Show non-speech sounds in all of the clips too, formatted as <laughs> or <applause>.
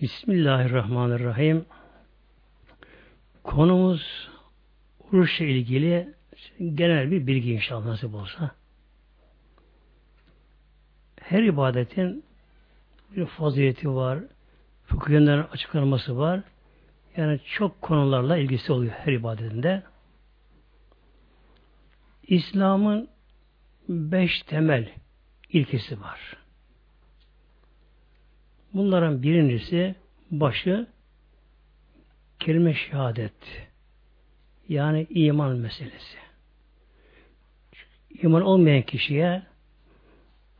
Bismillahirrahmanirrahim. Konumuz oruçla ilgili genel bir bilgi inşallah nasip olsa. Her ibadetin bir fazileti var, fıkıh açıklanması var. Yani çok konularla ilgisi oluyor her ibadetinde. İslam'ın beş temel ilkesi var. Bunların birincisi başı kelime şehadet. Yani iman meselesi. İman olmayan kişiye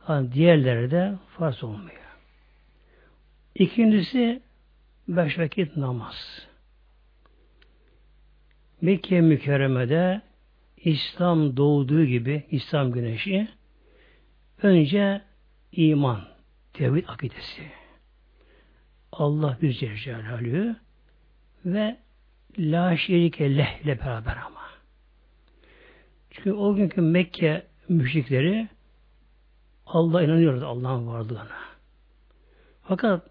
yani diğerleri de farz olmuyor. İkincisi beş vakit namaz. Mekke mükerremede İslam doğduğu gibi İslam güneşi önce iman, tevhid akidesi. Allah bir Celle ve la şerike leh ile beraber ama. Çünkü o günkü Mekke müşrikleri Allah inanıyordu Allah'ın varlığına. Fakat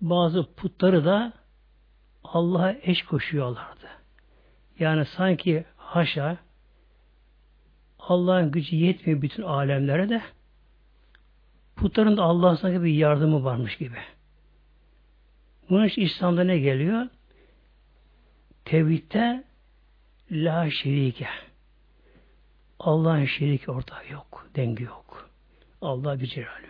bazı putları da Allah'a eş koşuyorlardı. Yani sanki haşa Allah'ın gücü yetmiyor bütün alemlere de putların da Allah'a sanki bir yardımı varmış gibi. Bunun için İslam'da ne geliyor? Tevhidde la şerike. Allah'ın şeriki ortağı yok. Dengi yok. Allah bir celalü.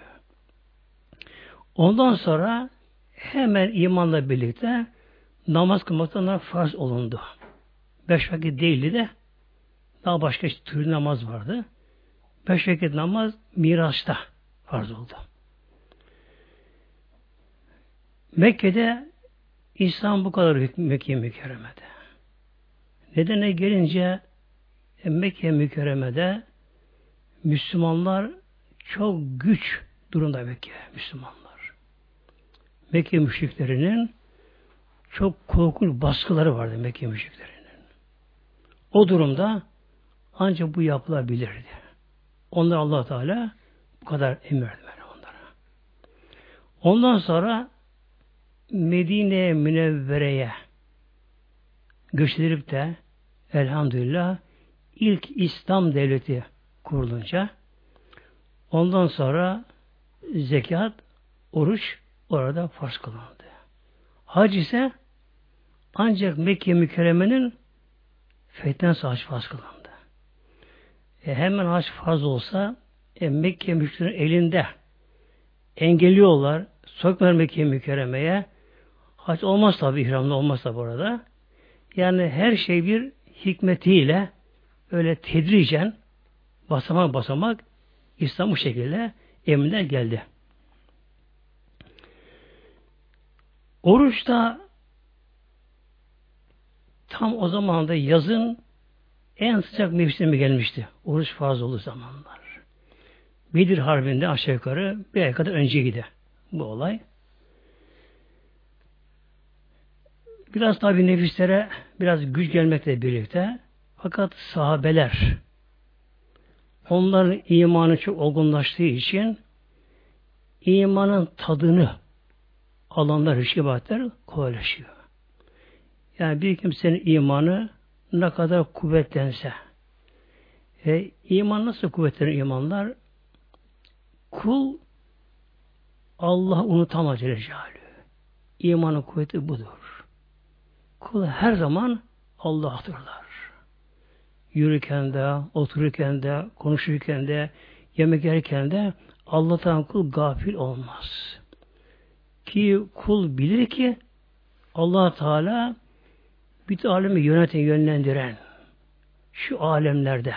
Ondan sonra hemen imanla birlikte namaz kılmaktan farz olundu. Beş vakit değildi de daha başka işte, tür namaz vardı. Beş vakit namaz Miraç'ta farz oldu. Mekke'de İslam bu kadar Mekke mükerremede. Nedene gelince e, Mekke mükerremede Müslümanlar çok güç durumda Mekke Müslümanlar. Mekke müşriklerinin çok korkunç baskıları vardı Mekke müşriklerinin. O durumda ancak bu yapılabilirdi. Onlar allah Teala bu kadar emir verdi onlara. Ondan sonra Medine Münevvere'ye göç edilip de elhamdülillah ilk İslam devleti kurulunca ondan sonra zekat, oruç orada farz kılındı. Hac ise ancak Mekke mükerremenin sonra hac farz kılındı. E hemen hac farz olsa e, Mekke müşriklerin elinde engelliyorlar, sokmuyor Mekke mükerremeye Hac olmaz tabi ihramda olmaz tabi orada. Yani her şey bir hikmetiyle öyle tedricen basamak basamak İslam bu şekilde emrine geldi. Oruç da tam o zaman da yazın en sıcak mevsimi gelmişti. Oruç fazla olduğu zamanlar. Bedir Harbi'nde aşağı yukarı bir ay kadar önceydi bu olay. Biraz tabi nefislere biraz güç gelmekle birlikte fakat sahabeler onların imanı çok olgunlaştığı için imanın tadını alanlar, rişibatler kolaylaşıyor. Yani bir kimsenin imanı ne kadar kuvvetlense e, iman nasıl kuvvetlenir imanlar? Kul Allah unutamaz Celle İmanın kuvveti budur. Kul her zaman Allah hatırlar. Yürürken de, otururken de, konuşurken de, yemek yerken de Allah'tan kul gafil olmaz. Ki kul bilir ki allah Teala bütün alemi yöneten, yönlendiren şu alemlerde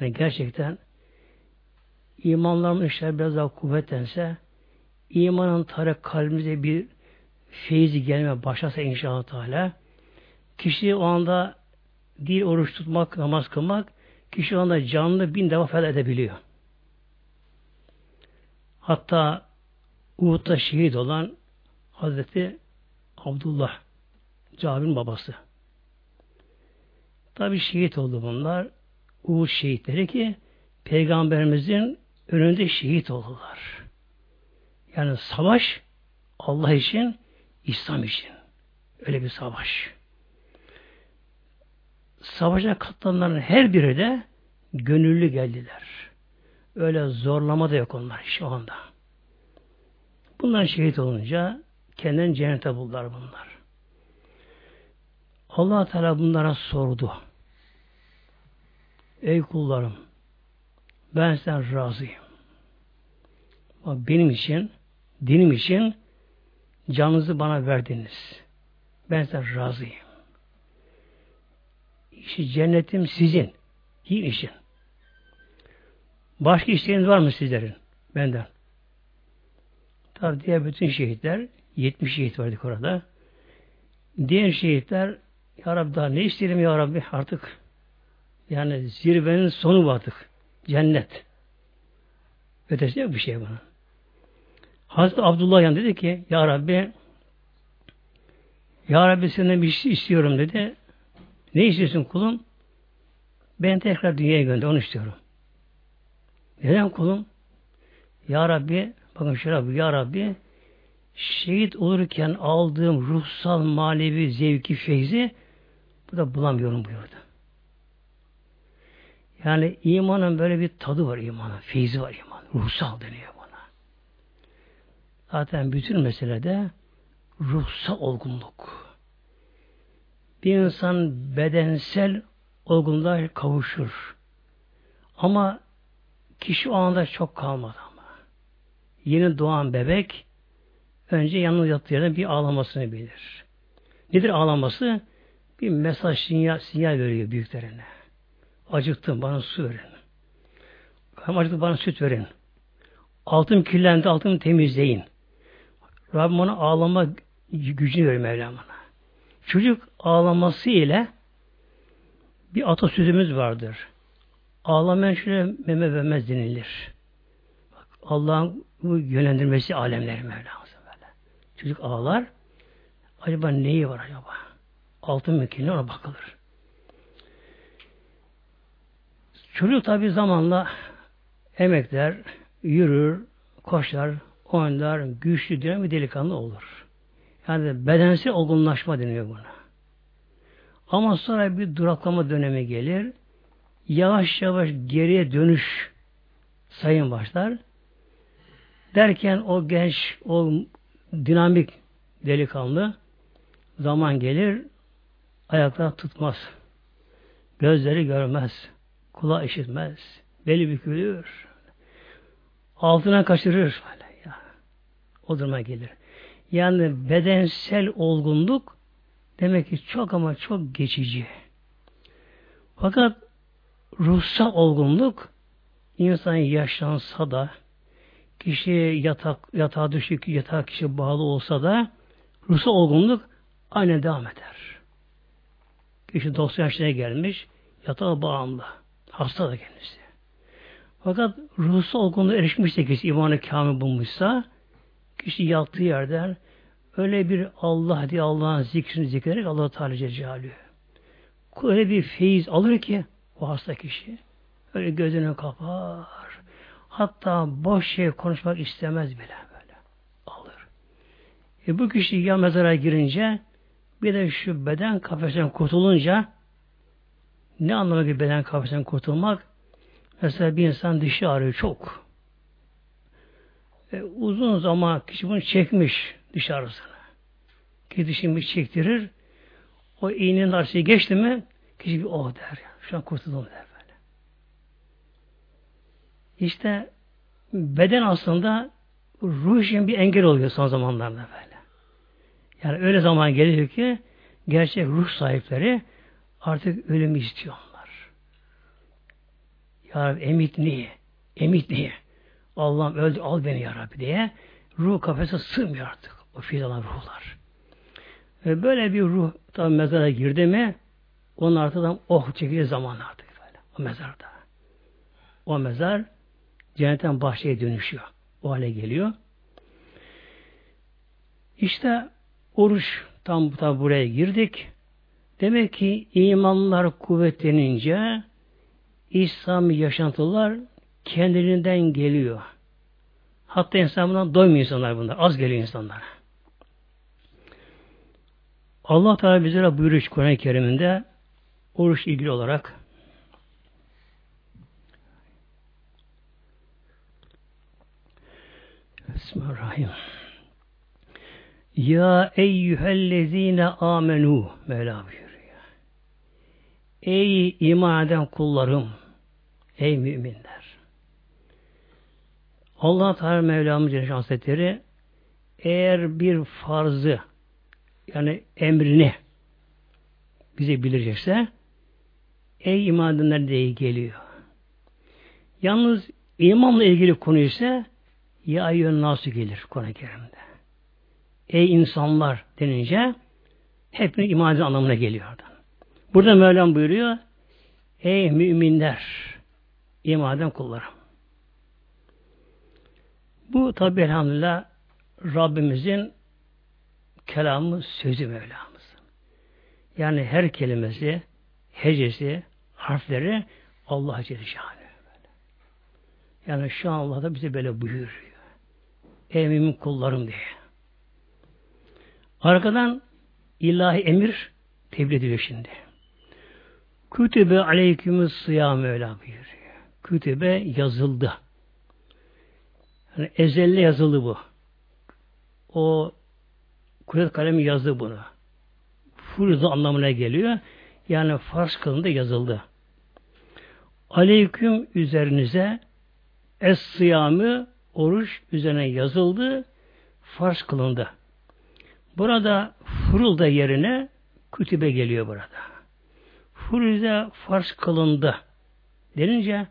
yani gerçekten imanlarımız işler biraz daha kuvvetlense imanın tarih kalbimize bir feyzi gelme başlasa inşallah Teala kişi o anda dil oruç tutmak, namaz kılmak kişi o anda canlı bin defa fel edebiliyor. Hatta Uhud'da şehit olan Hazreti Abdullah Cabir'in babası. Tabi şehit oldu bunlar. Uhud şehitleri ki Peygamberimizin önünde şehit oldular. Yani savaş Allah için, İslam için. Öyle bir savaş. Savaşa katılanların her biri de gönüllü geldiler. Öyle zorlama da yok onlar şu anda. Bunlar şehit olunca kendini cennete buldular bunlar. allah Teala bunlara sordu. Ey kullarım ben sen razıyım. Benim için, dinim için canınızı bana verdiniz. Ben sen razıyım. İşte cennetim sizin. Din için. Başka isteğiniz var mı sizlerin? Benden. Tabi diğer bütün şehitler 70 şehit verdik orada. Diğer şehitler Ya Rabbi daha ne isteyelim Ya Rabbi artık yani zirvenin sonu artık. Cennet. Ötesi yok bir şey bana. Hazreti Abdullah yan dedi ki Ya Rabbi Ya Rabbi senden bir şey istiyorum dedi. Ne istiyorsun kulum? Ben tekrar dünyaya gönder. Onu istiyorum. Neden kulum? Ya Rabbi bakın şöyle Ya Rabbi şehit olurken aldığım ruhsal manevi zevki feyzi burada bulamıyorum buyurdu. Yani imanın böyle bir tadı var imanın. Feyzi var iman. Ruhsal deniyor. Zaten bütün meselede ruhsal olgunluk. Bir insan bedensel olgunluğa kavuşur. Ama kişi o anda çok kalmadı ama. Yeni doğan bebek önce yanına yattığı yerden bir ağlamasını bilir. Nedir ağlaması? Bir mesaj sinyal, sinyal veriyor büyüklerine. Acıktım bana su verin. Karnım acıktı bana süt verin. Altım kirlendi altımı temizleyin. Rabbim ona ağlama gücünü veriyor Mevlam bana. Çocuk ağlaması ile bir atasözümüz vardır. Ağlamayan şöyle meme vermez denilir. Allah'ın bu yönlendirmesi alemleri Mevlamız böyle. Çocuk ağlar. Acaba neyi var acaba? Altın mükemmel ona bakılır. Çocuk tabi zamanla emekler, yürür, koşar, oynar, güçlü bir delikanlı olur. Yani bedensel olgunlaşma deniyor buna. Ama sonra bir duraklama dönemi gelir. Yavaş yavaş geriye dönüş sayın başlar. Derken o genç, o dinamik delikanlı zaman gelir ayaklar tutmaz. Gözleri görmez. Kulağı işitmez. Beli bükülür. Altına kaçırır. Böyle. O duruma gelir. Yani bedensel olgunluk demek ki çok ama çok geçici. Fakat ruhsal olgunluk insan yaşlansa da kişi yatak, yatağa düşük, yatağa kişi bağlı olsa da ruhsal olgunluk aynı devam eder. Kişi 90 yaşına gelmiş, yatağa bağımlı. Hasta da kendisi. Fakat ruhsal olgunluğa erişmişse kişi imanı kamil bulmuşsa kişi yattığı yerden öyle bir Allah diye Allah'ın zikrini zikrederek Allah Teala Celle Öyle bir feyiz alır ki o hasta kişi öyle gözünü kapar. Hatta boş şey konuşmak istemez bile böyle. Alır. E bu kişi ya mezara girince bir de şu beden kafesinden kurtulunca ne anlamı ki beden kafesinden kurtulmak? Mesela bir insan dişi ağrıyor çok. E, uzun zaman kişi bunu çekmiş diş ağrısını. Ki dişini çektirir. O iğnenin arasıyı geçti mi kişi bir oh der. Şu an kurtuldum der böyle. İşte beden aslında ruh için bir engel oluyor son zamanlarda böyle. Yani öyle zaman geliyor ki gerçek ruh sahipleri artık ölümü istiyorlar. Ya Rabbi emit niye? Emit niye? Allah'ım öldü al beni ya Rabbi diye ruh kafese sığmıyor artık. O fiilan ruhlar. Ve böyle bir ruh tabi mezara girdi mi onun artıdan oh çekilir zaman artık böyle. O mezarda. O mezar cennetten bahçeye dönüşüyor. O hale geliyor. İşte oruç tam, tam buraya girdik. Demek ki imanlar kuvvetlenince İslami yaşantılar kendiliğinden geliyor. Hatta insan bundan doymuyor insanlar bunlar. Az geliyor insanlara. Allah Teala bizlere buyuruyor Kur'an-ı Kerim'inde oruç ilgili olarak Bismillahirrahmanirrahim. Ya eyyühellezine amenu Mevla buyuruyor. Ey iman eden kullarım, ey müminler. Allah Teala Mevlamız Celle Hazretleri eğer bir farzı yani emrini bize bilecekse ey iman edenler diye geliyor. Yalnız imanla ilgili konu ise ya ayyön nasıl gelir Kur'an-ı Kerim'de. Ey insanlar denince hepiniz iman eden anlamına geliyor oradan. Burada Mevlam buyuruyor Ey müminler iman eden kullarım. Bu tabi elhamdülillah Rabbimizin kelamı, sözü Mevlamız. Yani her kelimesi, hecesi, harfleri Allah Celle Yani şu an Allah da bize böyle buyuruyor. Ey mümin kullarım diye. Arkadan ilahi emir tebliğ ediliyor şimdi. Kütübe aleykümü sıyam öyle buyuruyor. Kütübe yazıldı. Yani ezelle yazıldı bu. O kuvvet kalemi yazdı bunu. Furuzda anlamına geliyor. Yani Fars kılında yazıldı. Aleyküm üzerinize es sıyamı oruç üzerine yazıldı. Fars kılında. Burada furulda yerine kütübe geliyor burada. Furuzda Fars kılındı. Denince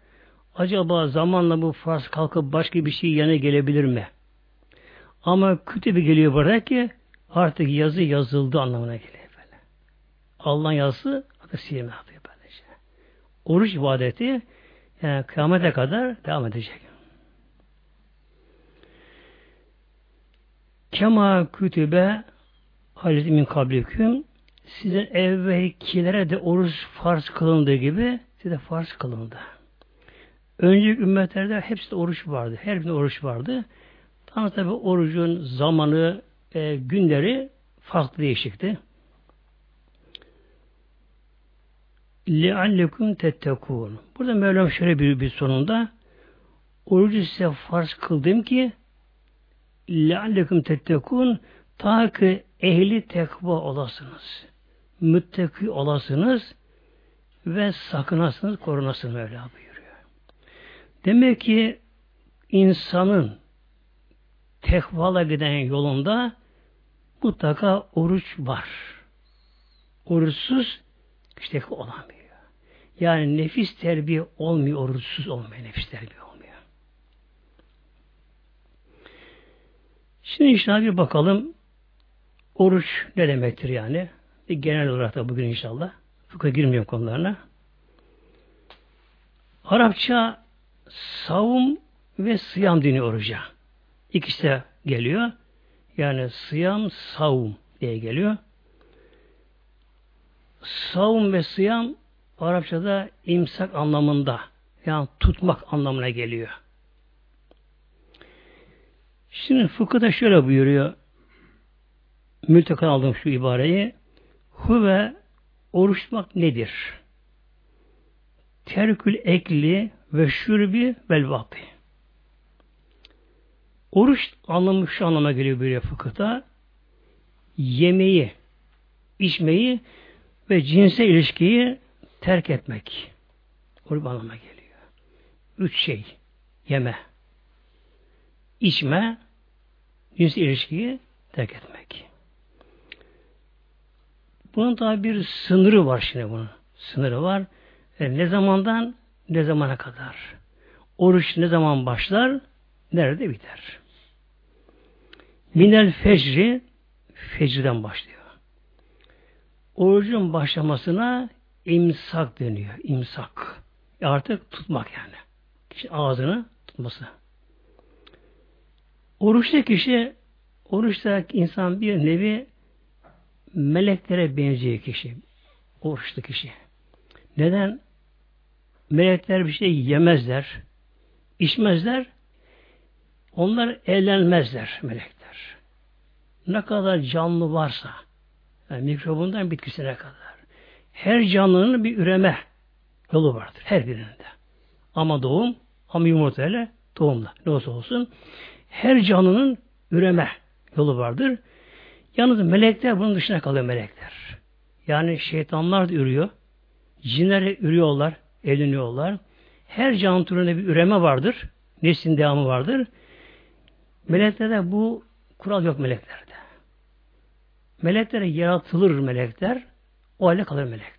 acaba zamanla bu Fars kalkıp başka bir şey yerine gelebilir mi? Ama kütübe geliyor burada ki artık yazı yazıldı anlamına geliyor böyle. Allah'ın yazısı adı silme yapıyor böylece. Oruç ibadeti yani kıyamete kadar devam edecek. Kema kütübe Hazreti min kabliküm sizin evvelkilere de oruç farz kılındığı gibi size farz kılındı. Önceki ümmetlerde hepsi de oruç vardı. Her birinde oruç vardı. Tam tabi orucun zamanı, e, günleri farklı değişikti. لِعَلَّكُمْ تَتَّكُونَ Burada Mevlam şöyle bir, bir sonunda orucu size farz kıldım ki لَعَلَّكُمْ تَتَّكُونَ ta ki ehli tekva olasınız. Müttaki olasınız ve sakınasınız, korunasınız Mevla buyuruyor. Demek ki insanın tekvala giden yolunda mutlaka oruç var. Oruçsuz işte olamıyor. Yani nefis terbiye olmuyor, oruçsuz olmuyor, nefis terbiye olmuyor. Şimdi inşallah bir bakalım oruç ne demektir yani? Bir genel olarak da bugün inşallah. Fıkha girmiyorum konularına. Arapça savun ve sıyam dini oruca. İkisi de geliyor. Yani sıyam, savun diye geliyor. Savun ve sıyam Arapçada imsak anlamında yani tutmak anlamına geliyor. Şimdi fıkıhda şöyle buyuruyor. Mültekan aldım şu ibareyi. Huve oruçmak nedir? Terkül ekli ve şürbi vel vakti. Oruç anlamı şu anlama geliyor böyle fıkıhta. Yemeği, içmeyi ve cinsel ilişkiyi terk etmek. Oruç anlamına geliyor. Üç şey. Yeme, içme, cinsel ilişkiyi terk etmek. Bunun tabi bir sınırı var şimdi bunun. Sınırı var. E, ne zamandan ne zamana kadar. Oruç ne zaman başlar, nerede biter. Minel fecri fecriden başlıyor. Orucun başlamasına imsak deniyor. İmsak. E artık tutmak yani. Kişi ağzını tutması. Oruçta kişi oruçta insan bir nevi meleklere benziyor kişi. Oruçlu kişi. Neden? Melekler bir şey yemezler, içmezler, onlar eğlenmezler melekler. Ne kadar canlı varsa, Yani mikrobundan bitkisine kadar. Her canlının bir üreme yolu vardır. Her birinde. Ama doğum, ama yumurtayla doğumla. Ne olsa olsun. Her canlının üreme yolu vardır. Yalnız melekler bunun dışına kalıyor melekler. Yani şeytanlar da ürüyor. Cinler ürüyorlar, evleniyorlar. Her canlı türünde bir üreme vardır. Neslin devamı vardır. Meleklerde bu kural yok meleklerde. Meleklere yaratılır melekler, o hale kalır melekler.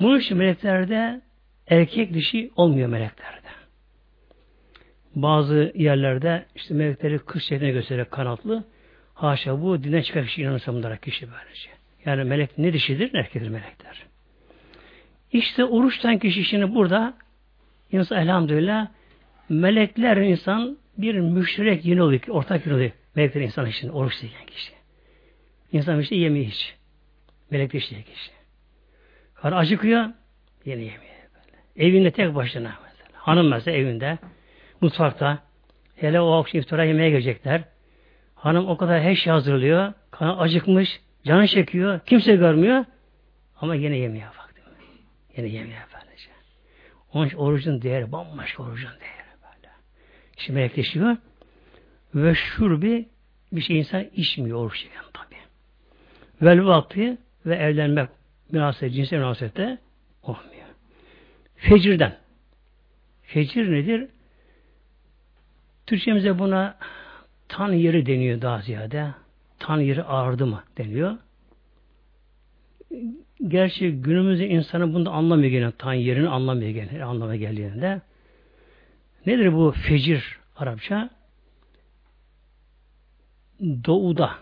Bunun için meleklerde erkek dişi olmuyor meleklerde. Bazı yerlerde işte melekleri kız şekline göstererek kanatlı. Haşa bu dinden çıkan kişi inanırsa bunlara kişi böylece. Yani melek ne dişidir ne erkektir melekler. İşte oruçtan kişi şimdi burada insan elhamdülillah melekler insan bir müşterek yeni oluyor. Ortak yeni oluyor. Melekler insan için oruç diyen kişi. İnsan işte yemeği hiç. Melek de işte kişi. Karı acıkıyor yeni yemeği. Böyle. Evinde tek başına mesela. Hanım mesela evinde mutfakta hele o akşam iftara yemeğe gelecekler. Hanım o kadar her şey hazırlıyor. Kanı acıkmış, canı çekiyor. Kimse görmüyor. Ama yine yemeğe bak. Yine yemeğe böylece. Onun için orucun değeri bambaşka orucun değeri böyle. Şimdi melekleşiyor. Ve şurbi bir şey insan içmiyor oruç yiyen tabi. Vel vakti ve evlenmek münasebet, cinsel münasebette olmuyor. Fecirden. Fecir nedir? Türkçemize buna tan yeri deniyor daha ziyade. Tan yeri ağırdı mı deniyor. Gerçi günümüzde insanı bunu da anlamıyor gene. Tan yerini anlamıyor gene. Anlama geldiğinde. Nedir bu fecir Arapça? Doğuda.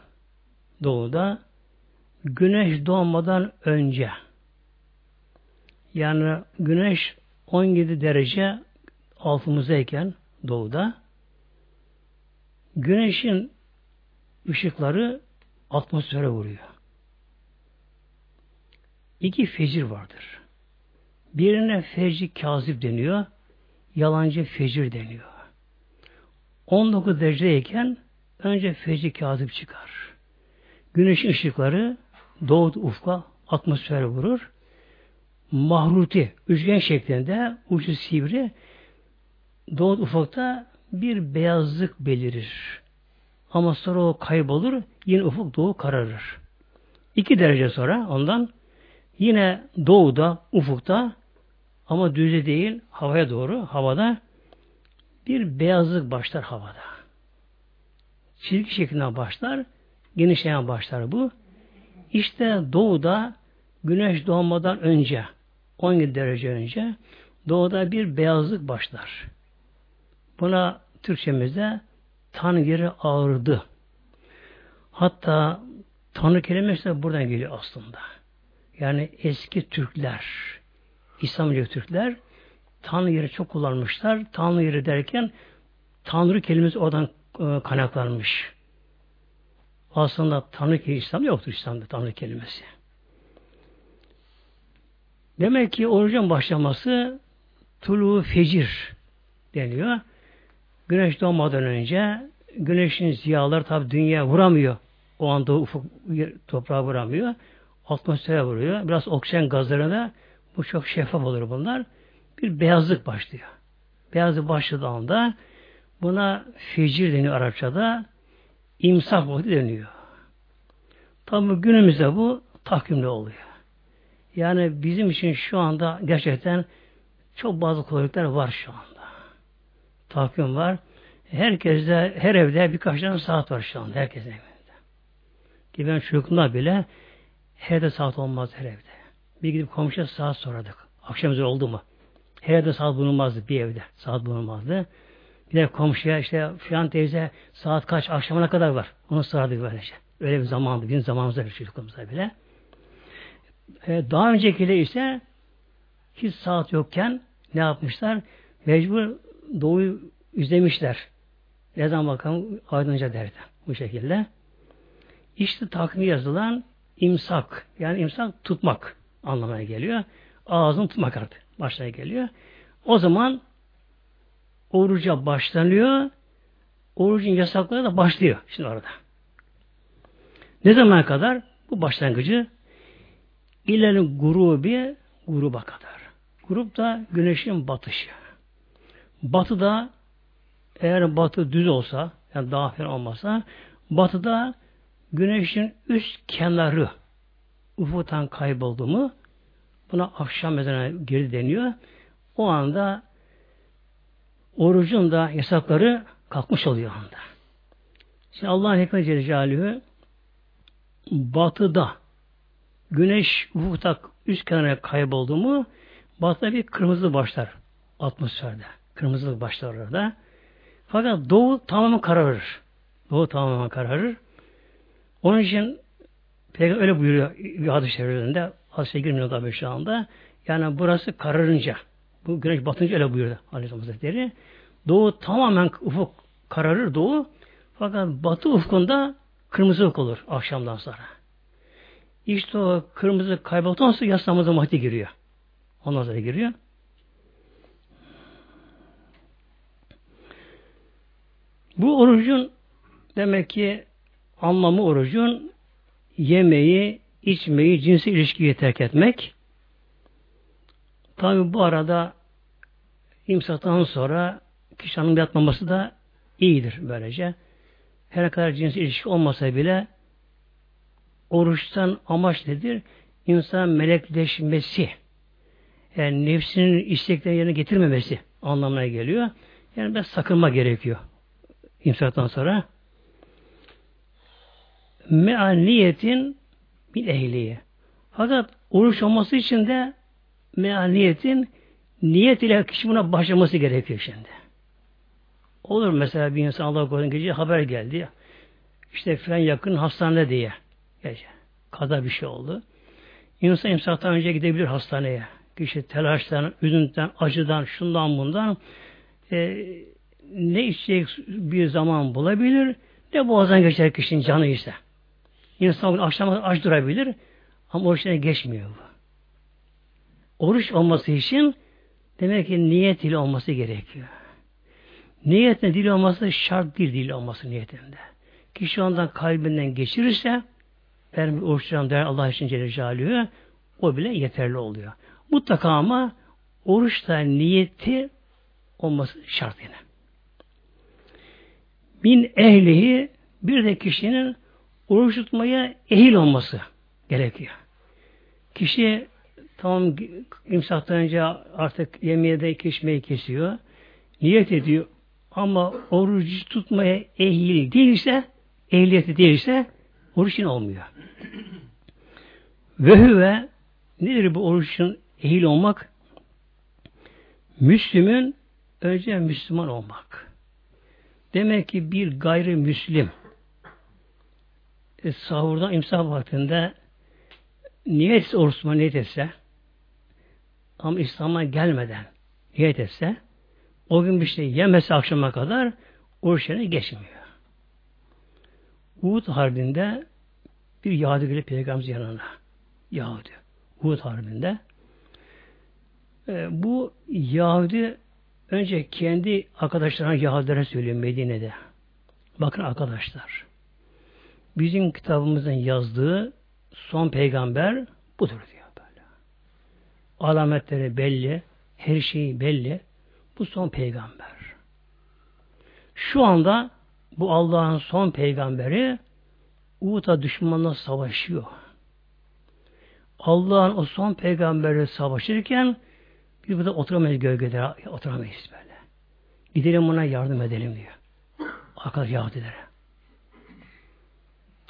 Doğuda güneş doğmadan önce yani güneş 17 derece altımızdayken doğuda güneşin ışıkları atmosfere vuruyor iki fecir vardır. Birine fecri kazip deniyor, yalancı fecir deniyor. 19 dereceyken önce fecri kazip çıkar. Güneşin ışıkları doğu ufka atmosfere vurur. Mahruti, üçgen şeklinde ucu sivri doğu ufukta bir beyazlık belirir. Ama sonra o kaybolur, yine ufuk doğu kararır. İki derece sonra ondan Yine doğuda, ufukta ama düzde değil, havaya doğru, havada bir beyazlık başlar havada. Çizgi şeklinde başlar, genişleyen başlar bu. İşte doğuda güneş doğmadan önce, 17 derece önce doğuda bir beyazlık başlar. Buna Türkçemizde tan yeri ağırdı. Hatta tanrı kelimesi de buradan geliyor aslında. Yani eski Türkler, İslamcı Türkler Tanrı yeri çok kullanmışlar. Tanrı yeri derken Tanrı kelimesi oradan e, kaynaklanmış. Aslında Tanrı kelimesi İslam yoktur İslam'da Tanrı kelimesi. Demek ki orucun başlaması tulu fecir deniyor. Güneş doğmadan önce güneşin ziyaları tabi dünya vuramıyor. O anda ufuk toprağa vuramıyor atmosfere vuruyor. Biraz oksijen gazlarına bu çok şeffaf olur bunlar. Bir beyazlık başlıyor. Beyazlık başladığı anda buna fecir deniyor Arapçada. imsak vakti deniyor. Tabi günümüzde bu takvimli oluyor. Yani bizim için şu anda gerçekten çok bazı kolaylıklar var şu anda. Takvim var. Herkeste, her evde birkaç tane saat var şu anda. Herkesin evinde. Ki ben çocukluğumda bile her de saat olmaz her evde. Bir gidip komşuya saat sorardık. Akşam üzeri oldu mu? Her evde saat bulunmazdı bir evde. Saat bulunmazdı. Bir de komşuya işte filan teyze saat kaç akşamına kadar var. Onu sorardık böylece. Öyle bir zamandı. Bizim zamanımızda bir çocukluğumuzda bile. Ee, daha öncekiyle ise hiç saat yokken ne yapmışlar? Mecbur doğuyu izlemişler. Ne zaman bakalım aydınca derdi. Bu şekilde. İşte takvimi yazılan imsak yani imsak tutmak anlamına geliyor. Ağzını tutmak artık başına geliyor. O zaman oruca başlanıyor. Orucun yasakları da başlıyor şimdi orada. Ne zaman kadar? Bu başlangıcı ileri grubi gruba kadar. Grup da güneşin batışı. Batıda eğer batı düz olsa yani daha falan olmasa batıda güneşin üst kenarı ufuktan kayboldu mu buna akşam ezanına geri deniyor. O anda orucun da yasakları kalkmış oluyor anda. Şimdi Allah'ın hikmet Celle batıda güneş ufukta üst kenara kayboldu mu batıda bir kırmızı başlar atmosferde. Kırmızılık başlar orada. Fakat doğu tamamen kararır. Doğu tamamen kararır. Onun için Peygamber öyle buyuruyor bir hadis-i şerifinde. Hadis-i girmiyor tabi şu anda. Yani burası kararınca, bu güneş batınca öyle buyurdu Aleyhisselam Hazretleri. Doğu tamamen ufuk kararır doğu. Fakat batı ufkunda kırmızı ufuk olur akşamdan sonra. İşte o kırmızı kaybolduktan sonra yas namazı vakti giriyor. Ondan sonra giriyor. Bu orucun demek ki anlamı orucun yemeği, içmeyi, cinsi ilişkiyi terk etmek. Tabi bu arada imsaktan sonra kişi hanım yatmaması da iyidir böylece. Her kadar cinsi ilişki olmasa bile oruçtan amaç nedir? İnsan melekleşmesi. Yani nefsinin isteklerini yerine getirmemesi anlamına geliyor. Yani ben sakınma gerekiyor. İmsaktan sonra. Meal niyetin bir ehliye. Fakat oruç olması için de meal niyetin niyet ile kişi buna başlaması gerekiyor şimdi. Olur mesela bir insan Allah korusun gece haber geldi. İşte filan yakın hastane diye. Gece. Kaza bir şey oldu. İnsan imsaktan önce gidebilir hastaneye. Kişi telaştan, üzüntüden, acıdan, şundan bundan e, ne içecek bir zaman bulabilir ne boğazdan geçer kişinin canı ise. İnsan akşam aç durabilir ama oruçlarına geçmiyor bu. Oruç olması için demek ki niyet ile olması gerekiyor. Niyetin dil olması şart değil dil olması niyetinde. Kişi ondan kalbinden geçirirse ben oruçlarım der Allah için Celle o bile yeterli oluyor. Mutlaka ama oruçta niyeti olması şart yine. Min ehlihi bir de kişinin oruç tutmaya ehil olması gerekiyor. Kişi tamam imsaktan önce artık yemeğe de içmeyi kesiyor. Niyet ediyor. Ama orucu tutmaya ehil değilse, ehliyeti değilse oruç olmuyor. Ve hüve nedir bu oruçun ehil olmak? Müslümün önce Müslüman olmak. Demek ki bir gayrimüslim e, sahurdan imsak vaktinde niyet oruçma niyet etse ama İslam'a gelmeden niyet etse o gün bir şey yemese akşama kadar oruç yerine geçmiyor. Uhud Harbi'nde bir Yahudi gelip Peygamberimiz yanına. Yahudi. Uhud Harbi'nde. E, bu Yahudi önce kendi arkadaşlarına Yahudilere söylüyor Medine'de. Bakın arkadaşlar. Bizim kitabımızın yazdığı son peygamber budur diyor böyle. Alametleri belli, her şeyi belli. Bu son peygamber. Şu anda bu Allah'ın son peygamberi Uhud'a düşmanla savaşıyor. Allah'ın o son peygamberi savaşırken biz burada oturamayız gölgede, oturamayız böyle. Gidelim buna yardım edelim diyor. Arkadaş Yahudilere.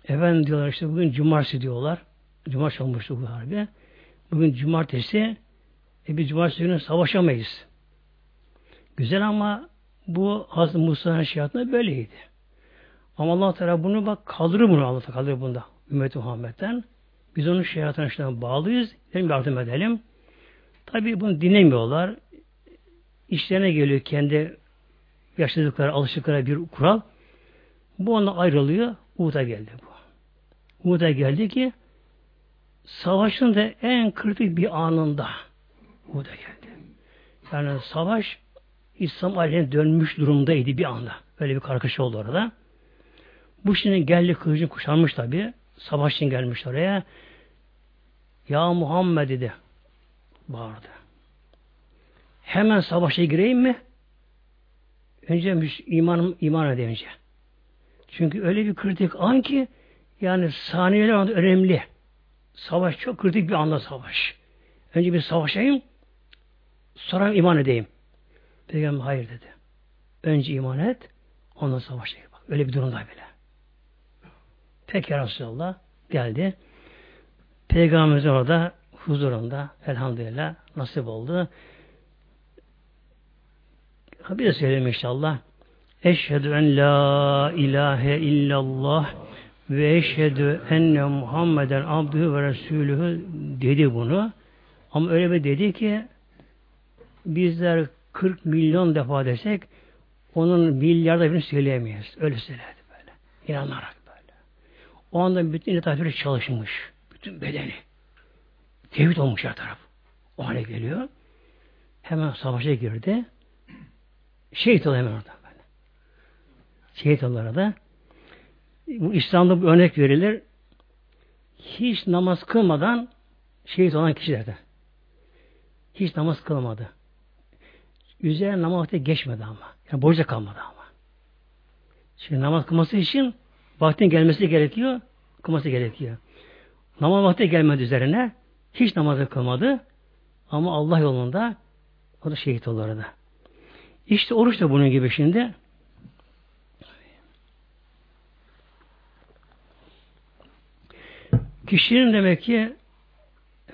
Efendim diyorlar işte bugün cumartesi diyorlar. Cumartesi olmuştu bu harbi. Bugün cumartesi e biz cumartesi günü savaşamayız. Güzel ama bu Hazreti Musa'nın şeriatında böyleydi. Ama Allah Teala bunu bak kaldırır bunu Allah kaldırır bunda. Ümmet Muhammed'den. Biz onun şeriatına işte bağlıyız. Dedim yardım edelim. Tabi bunu dinlemiyorlar. İşlerine geliyor kendi yaşadıkları, alışıkları bir kural. Bu ona ayrılıyor. Uhud'a geldi bu. Uhud'a geldi ki savaşın da en kritik bir anında Uhud'a geldi. Yani savaş İslam aleyhine dönmüş durumdaydı bir anda. Böyle bir kargaşa oldu orada. Bu şimdi geldi kılıcını kuşanmış tabi. savaş için gelmiş oraya. Ya Muhammed dedi. Bağırdı. Hemen savaşa gireyim mi? Önce iman, iman edeyim Çünkü öyle bir kritik an ki yani saniyeler önemli. Savaş çok kritik bir anda savaş. Önce bir savaşayım sonra iman edeyim. Peygamber hayır dedi. Önce iman et ondan savaşayım. Bak, öyle bir durumda bile. Peki Resulallah geldi. Peygamberimiz orada huzurunda elhamdülillah nasip oldu. Bir de söyleyeyim inşallah. Eşhedü en la ilahe illallah ve eşhedü enne Muhammeden abdühü ve resulühü dedi bunu. Ama öyle bir dedi ki bizler 40 milyon defa desek onun milyarda birini söyleyemeyiz. Öyle söyledi böyle. İnanarak böyle. O anda bütün literatürü çalışmış. Bütün bedeni. Tevhid olmuş her taraf. O hale geliyor. Hemen savaşa girdi. Şehit oldu hemen orada. Böyle. Şehit oldu orada. Bu İslam'da bir örnek verilir. Hiç namaz kılmadan şehit olan kişilerden. Hiç namaz kılmadı. Üzerine namaz vakti geçmedi ama. Yani borca kalmadı ama. Şimdi namaz kılması için vaktin gelmesi gerekiyor. Kılması gerekiyor. Namaz vakti gelmedi üzerine. Hiç namazı kılmadı. Ama Allah yolunda o da şehit oldu orada. İşte oruç da bunun gibi şimdi. Kişinin demek ki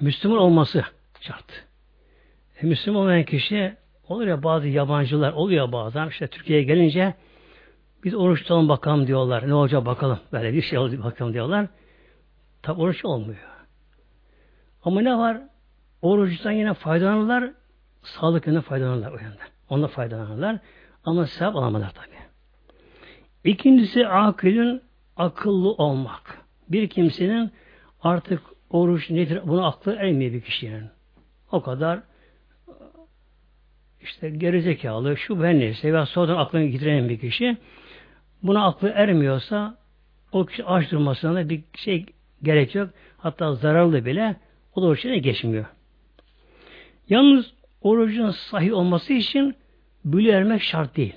Müslüman olması şart. E, Müslüman olmayan kişi olur ya bazı yabancılar oluyor bazen işte Türkiye'ye gelince biz oruç tutalım bakalım diyorlar. Ne olacak bakalım. Böyle bir şey olacak bakalım diyorlar. Tabi oruç olmuyor. Ama ne var? Oruçtan yine faydalanırlar. Sağlık yönünden faydalanırlar o yönden. Onunla faydalanırlar. Ama sevap alamazlar tabi. İkincisi akılın akıllı olmak. Bir kimsenin artık oruç nedir? Bunu aklı ermiyor bir kişinin. O kadar işte gerizekalı, şu ben neyse veya sonradan aklını getiren bir kişi buna aklı ermiyorsa o kişi aç durmasına da bir şey gerek yok. Hatta zararlı bile o da oruçuna geçmiyor. Yalnız orucun sahih olması için bülü ermek şart değil.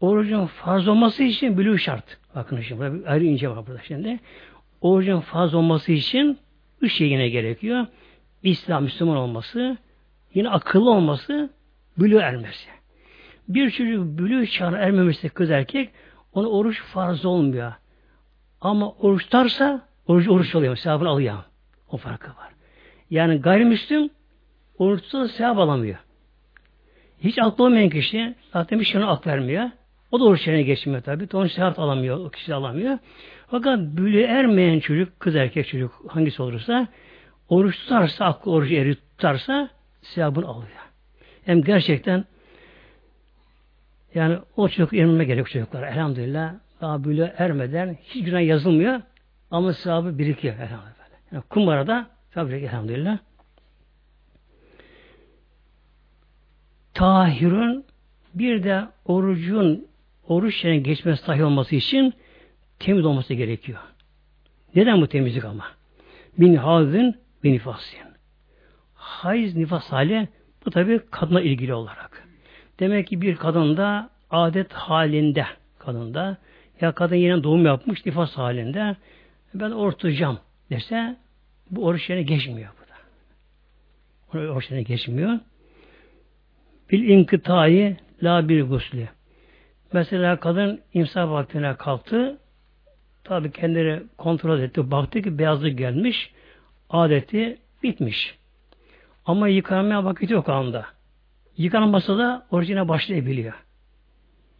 Orucun farz olması için bülü şart. Bakın şimdi ayrı ince var burada şimdi. Orucun farz olması için üç şey yine gerekiyor. İslam Müslüman olması, yine akıllı olması, bülü ermesi. Bir çocuk bülü çağına ermemesi kız erkek, ona oruç farz olmuyor. Ama oruç tutarsa oruç oruç oluyor. Sevabını alıyor. O farkı var. Yani gayrimüslim oruç tutarsa sevap alamıyor. Hiç aklı olmayan kişi zaten bir şeyine ak vermiyor. O da oruç yerine geçmiyor tabi. Onun sevap alamıyor. O kişi alamıyor. Fakat bülü ermeyen çocuk, kız erkek çocuk hangisi olursa oruç tutarsa, aklı oruç eri tutarsa sevabını alıyor. Hem gerçekten yani o çocuk yanılma gerek çocuklar. Elhamdülillah daha böyle ermeden hiç günah yazılmıyor ama sevabı birikiyor elhamdülillah. Yani kumbarada tabi elhamdülillah. Tahirun bir de orucun oruç yerine geçmesi sahih olması için temiz olması gerekiyor. Neden bu temizlik ama? Bin hazin bin nifasin. Hayız nifas hali bu tabi kadına ilgili olarak. Demek ki bir kadında adet halinde kadında ya kadın yine doğum yapmış nifas halinde ben oruç tutacağım dese bu oruç yerine geçmiyor bu da. Oruç yerine geçmiyor. Bil inkıtayı la bir gusli. Mesela kadın imsak vaktine kalktı. Tabi kendini kontrol etti. Baktı ki beyazlık gelmiş. Adeti bitmiş. Ama yıkanmaya vakit yok anda. Yıkanması da orijine başlayabiliyor.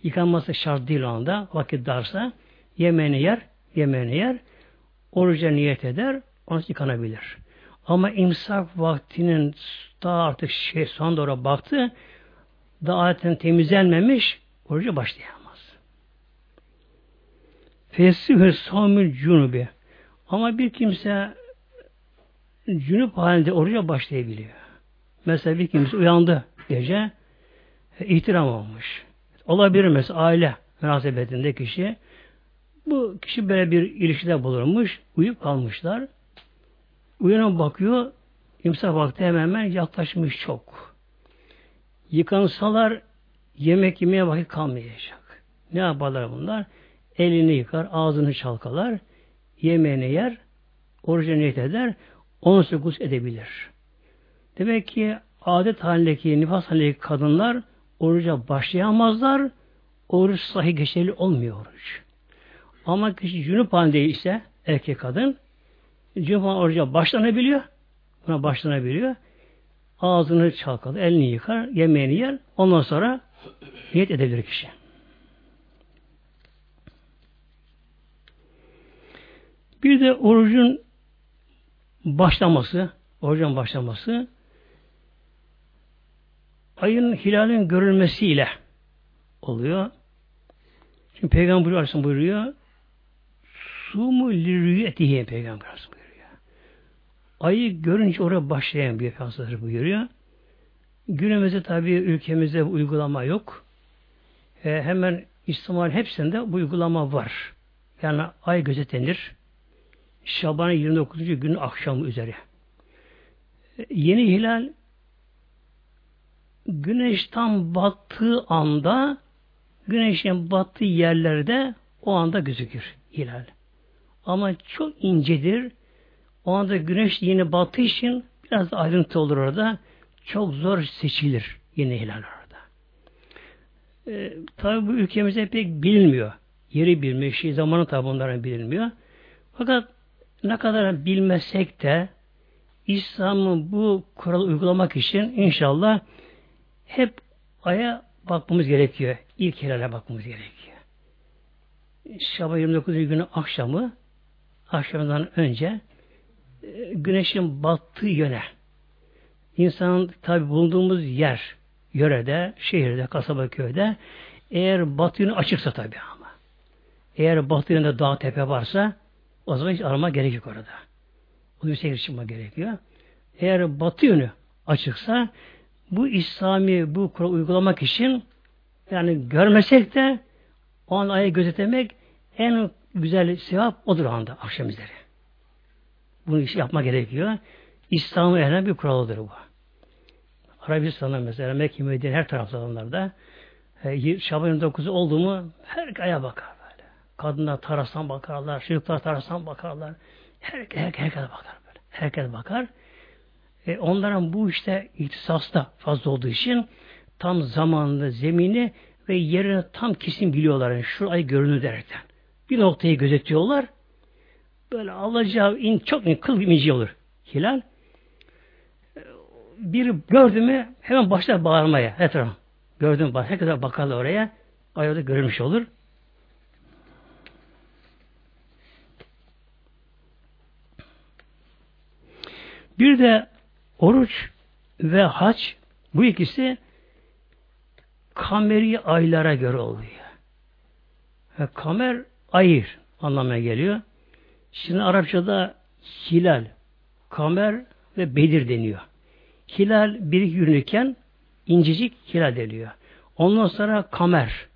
Yıkanması şart değil anda. Vakit darsa yemeğini yer, yemeğini yer. Oruca niyet eder, onu yıkanabilir. Ama imsak vaktinin daha artık şey son doğru baktı, daha adetten temizlenmemiş, oruca başlayamaz. Fesihü samül cunubi. Ama bir kimse cünüp halinde oruca başlayabiliyor. Mesela bir kimse uyandı gece, e, ihtiram olmuş. Olabilir mesela aile münasebetinde kişi Bu kişi böyle bir ilişkide bulunmuş, uyup kalmışlar. Uyanan bakıyor, imsak vakti hemen hemen yaklaşmış çok. Yıkansalar yemek yemeye vakit kalmayacak. Ne yaparlar bunlar? Elini yıkar, ağzını çalkalar, yemeğini yer, oruca niyet eder, onu sekus edebilir. Demek ki adet halindeki, nifas halindeki kadınlar oruca başlayamazlar, oruç sahih geçerli olmuyor oruç. Ama kişi cünüp halinde ise erkek kadın cünüp oruca başlanabiliyor. Buna başlanabiliyor. Ağzını çalkalı, elini yıkar, yemeğini yer. Ondan sonra niyet edebilir kişi. Bir de orucun başlaması, orucun başlaması ayın hilalin görülmesiyle oluyor. Şimdi Peygamber Aleyhisselam buyuruyor Sumu lirüyetiye Peygamber Aleyhisselam buyuruyor. Ayı görünce oraya başlayan bir Peygamber buyuruyor. Günümüzde tabi ülkemizde bu uygulama yok. E, hemen İslam'ın hepsinde bu uygulama var. Yani ay gözetlenir. Şaban'ın 29. günü akşamı üzeri. Yeni hilal güneş tam battığı anda güneşin battığı yerlerde o anda gözükür hilal. Ama çok incedir. O anda güneş yine battığı için biraz ayrıntı olur orada. Çok zor seçilir yine hilal orada. E, tabi bu ülkemizde pek bilinmiyor. Yeri bilmiyor, şey zamanı tabi onların bilinmiyor. Fakat ne kadar bilmesek de İslam'ın bu kuralı uygulamak için inşallah hep aya bakmamız gerekiyor. İlk hilale bakmamız gerekiyor. Şaban 29. günü akşamı akşamdan önce e, güneşin battığı yöne insanın tabi bulunduğumuz yer yörede, şehirde, kasaba, köyde eğer batı yönü açıksa tabi ama eğer batı dağ tepe varsa o zaman hiç arama gerek yok orada. O yüksek çıkma gerekiyor. Eğer batı yönü açıksa bu İslami bu kural uygulamak için yani görmesek de o an ayı gözetlemek en güzel sevap odur anda akşam üzeri. Bunu iş yapma gerekiyor. İslam'ın ehline bir kuralıdır bu. Arabistan'da mesela Mekke her tarafta onlarda e, Şaban 9'u oldu mu her aya bakar. Kadınlar tarastan bakarlar, çocuklar tarastan bakarlar. Her, her, herkes bakar böyle. Herkes bakar. E, onların bu işte ihtisasta fazla olduğu için tam zamanında zemini ve yerini tam kesin biliyorlar. Yani şu ay görünür derken. Bir noktayı gözetiyorlar. Böyle alacağı in, çok in, kıl inci olur. Hilal. Bir gördü mü hemen başlar bağırmaya. Etraf. Gördüm mü herkese bakarlar oraya. Ayada görülmüş olur. Bir de oruç ve haç bu ikisi kameri aylara göre oluyor. kamer ayır anlamına geliyor. Şimdi Arapçada hilal, kamer ve bedir deniyor. Hilal bir yürünürken incecik hilal deniyor. Ondan sonra kamer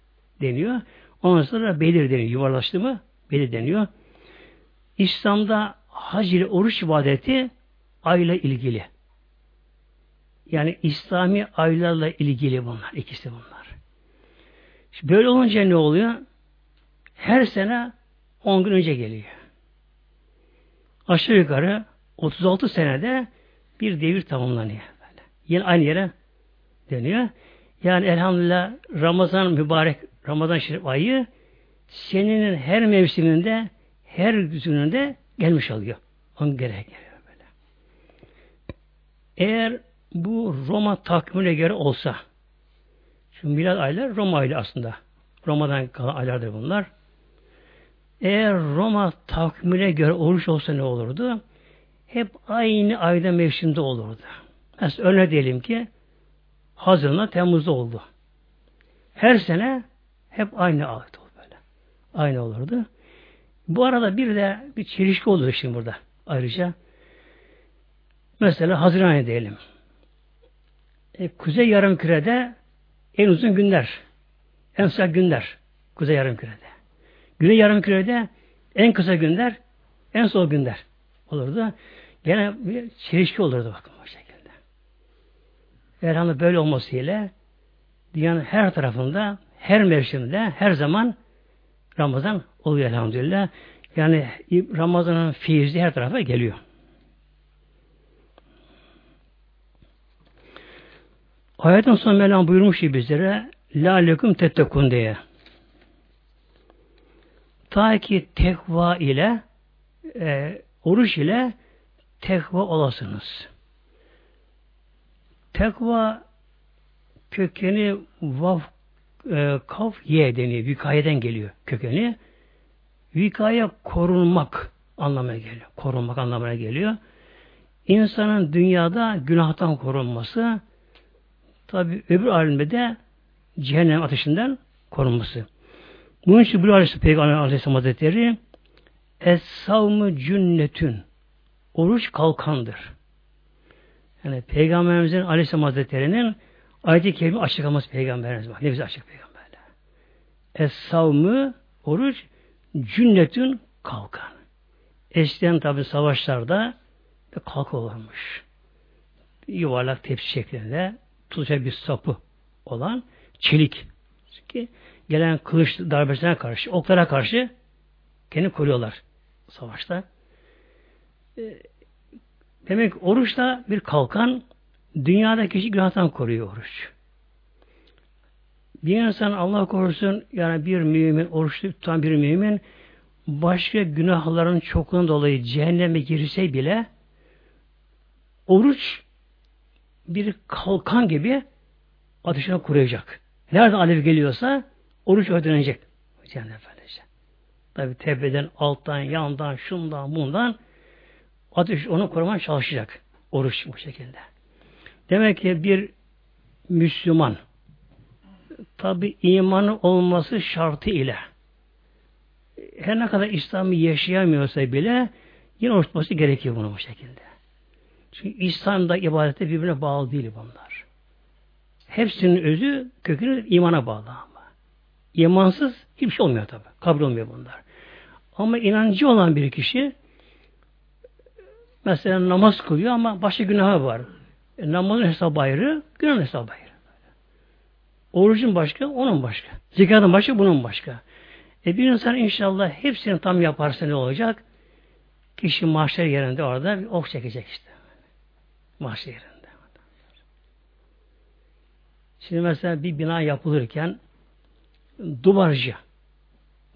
deniyor. Ondan sonra bedir deniyor. Yuvarlaştı mı bedir deniyor. İslam'da hac ile oruç ibadeti ayla ilgili. Yani İslami aylarla ilgili bunlar. ikisi bunlar. Şimdi böyle olunca ne oluyor? Her sene 10 gün önce geliyor. Aşağı yukarı 36 senede bir devir tamamlanıyor. Böyle. Yine aynı yere dönüyor. Yani elhamdülillah Ramazan mübarek Ramazan şerif ayı senenin her mevsiminde her gününde gelmiş oluyor. Onun gerek geliyor. Eğer bu Roma takvimine göre olsa şu milad aylar Roma ayları aslında. Roma'dan kalan aylardır bunlar. Eğer Roma takvimine göre oruç olsa ne olurdu? Hep aynı ayda mevsimde olurdu. Mesela örnek diyelim ki Haziran'da Temmuz'da oldu. Her sene hep aynı ayet oldu böyle. Aynı olurdu. Bu arada bir de bir çelişki olur şimdi burada ayrıca. Mesela Haziran diyelim. E, Kuzey Yarımküre'de en uzun günler, en sıcak günler Kuzey Yarımküre'de. Güney yarım kürede en kısa günler, en soğuk günler olurdu. Gene bir çelişki olurdu bakın bu şekilde. Elhamdülillah böyle olmasıyla dünyanın her tarafında, her mevsimde, her zaman Ramazan oluyor elhamdülillah. Yani Ramazan'ın feyzi her tarafa geliyor. Ayetin son Mevlam buyurmuş ki bizlere La lekum tettekun diye. Ta ki tekva ile e, oruç ile tekva olasınız. Tekva kökeni vav e, kaf ye deniyor. Vikayeden geliyor kökeni. Vikaya korunmak anlamına geliyor. Korunmak anlamına geliyor. İnsanın dünyada günahtan korunması tabi öbür alemde de cehennem ateşinden korunması. Bunun için Bülü Aleyhisselam Peygamber Aleyhisselam Hazretleri Es-savmı cünnetün Oruç kalkandır. Yani Peygamberimizin Aleyhisselam Hazretleri'nin ayet-i kerime açıklaması Peygamberimiz var. Ne bize açık Peygamberler. Es-savmı oruç cünnetün kalkan. Eskiden tabi savaşlarda kalk olurmuş. Yuvarlak tepsi şeklinde tutacak bir sapı olan çelik. Çünkü gelen kılıç darbesine karşı, oklara karşı kendi koruyorlar savaşta. Ee, demek oruç da bir kalkan dünyada kişi günahtan koruyor oruç. Bir insan Allah korusun yani bir mümin, oruç tutan bir mümin başka günahların çokluğundan dolayı cehenneme girse bile oruç bir kalkan gibi ateşine koruyacak. Nereden alev geliyorsa oruç ödenecek. Cennet böylece. Tabi tepeden, alttan, yandan, şundan, bundan ateş onu korumaya çalışacak. Oruç bu şekilde. Demek ki bir Müslüman tabi imanı olması şartı ile her ne kadar İslam'ı yaşayamıyorsa bile yine oruç tutması gerekiyor bunu bu şekilde. Çünkü İslam'da ibadete birbirine bağlı değil bunlar. Hepsinin özü kökünü imana bağlı ama. İmansız hiçbir şey olmuyor tabi. Kabul olmuyor bunlar. Ama inancı olan bir kişi mesela namaz kılıyor ama başka günahı var. E, namazın hesabı ayrı, günahın hesabı ayrı. Orucun başka, onun başka. Zekatın başka, bunun başka. E bir insan inşallah hepsini tam yaparsa ne olacak? Kişi mahşer yerinde orada bir ok çekecek işte. Mahşer yerinde. Şimdi mesela bir bina yapılırken duvarcı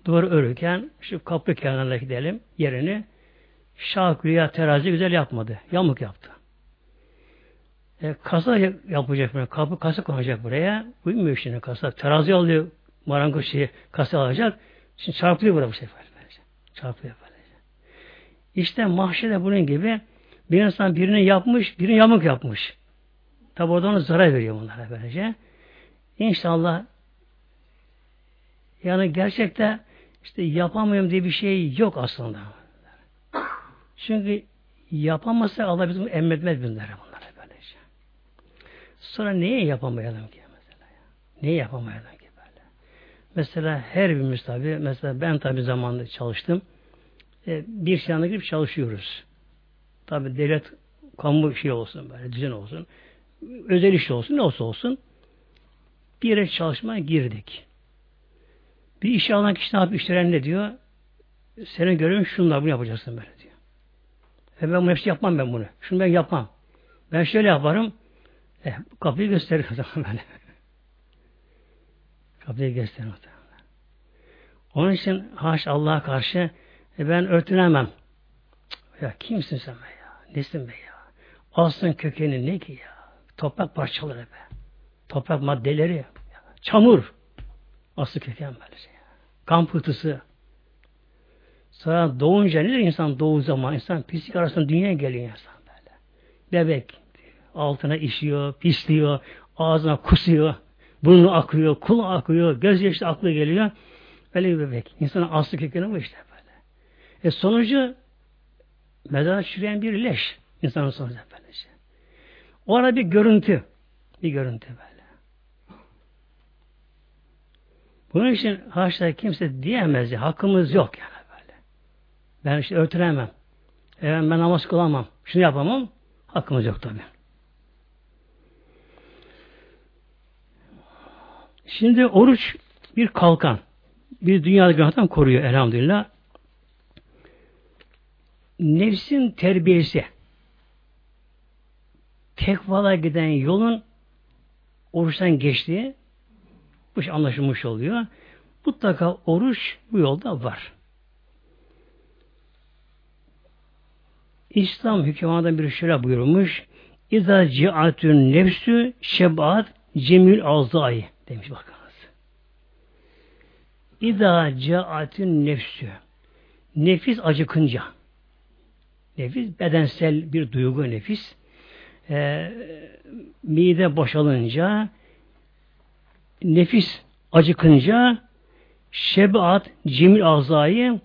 duvar örürken şu kapı kenarına gidelim yerini şakriya terazi güzel yapmadı. Yamuk yaptı. E, kasa yapacak buraya. Kapı kasa konacak buraya. Uymuyor şimdi kasa. Terazi alıyor marangoz şeyi kasa alacak. Şimdi çarpılıyor burada bu sefer. Çarpılıyor böylece. İşte mahşede bunun gibi bir insan birini yapmış, birini yamuk yapmış. Tabi orada zarar veriyor bunlara böylece. İnşallah yani gerçekte işte yapamıyorum diye bir şey yok aslında. Çünkü yapamazsa Allah bizim emretmez bunlara bunlara böylece. Sonra neye yapamayalım ki mesela ya? Neye yapamayalım ki böyle? Mesela her birimiz tabi, mesela ben tabi zamanında çalıştım. E, bir şey girip çalışıyoruz. Tabi devlet kamu şey olsun böyle düzen olsun. Özel iş olsun ne olsa olsun. Bir yere çalışmaya girdik. Bir işe alan kişi ne yapıyor? İşveren ne diyor? Senin görevin şunlar bunu yapacaksın böyle diyor. E ben bunu hepsi yapmam ben bunu. Şunu ben yapmam. Ben şöyle yaparım. E, kapıyı gösterir o zaman böyle. <laughs> kapıyı gösterir o zaman. Onun için haş Allah'a karşı e, ben örtünemem. Ya kimsin sen be? Nesin be ya? Aslın kökeni ne ki ya? Toprak parçaları be. Toprak maddeleri. Çamur. Aslı köken böyle şey. Kan pıhtısı. Sonra doğunca nedir insan doğu zaman? insan pislik arasında dünyaya geliyor insan böyle. Bebek altına işiyor, pisliyor, ağzına kusuyor, burnu akıyor, kul akıyor, göz yaşlı aklı geliyor. Böyle bir bebek. İnsanın aslı kökeni bu işte böyle. E sonucu mezara çürüyen bir leş. insanın sonucu böylece. O ara bir görüntü. Bir görüntü böyle. Bunun için haşa kimse diyemez hakkımız yok yani böyle. Ben işte örtülemem. Evet, ben namaz kılamam. Şunu yapamam. Hakkımız yok tabi. Şimdi oruç bir kalkan. Bir dünya günahtan koruyor elhamdülillah. Nefsin terbiyesi tekvala giden yolun oruçtan geçtiği bu şey anlaşılmış oluyor. Mutlaka oruç bu yolda var. İslam hükümanından bir şöyle buyurmuş. İza ci'atün nefsü şebat cemil azai demiş bakınız. İza ci'atün nefsü nefis acıkınca nefis bedensel bir duygu nefis e, mide boşalınca nefis acıkınca şebat cemil azayı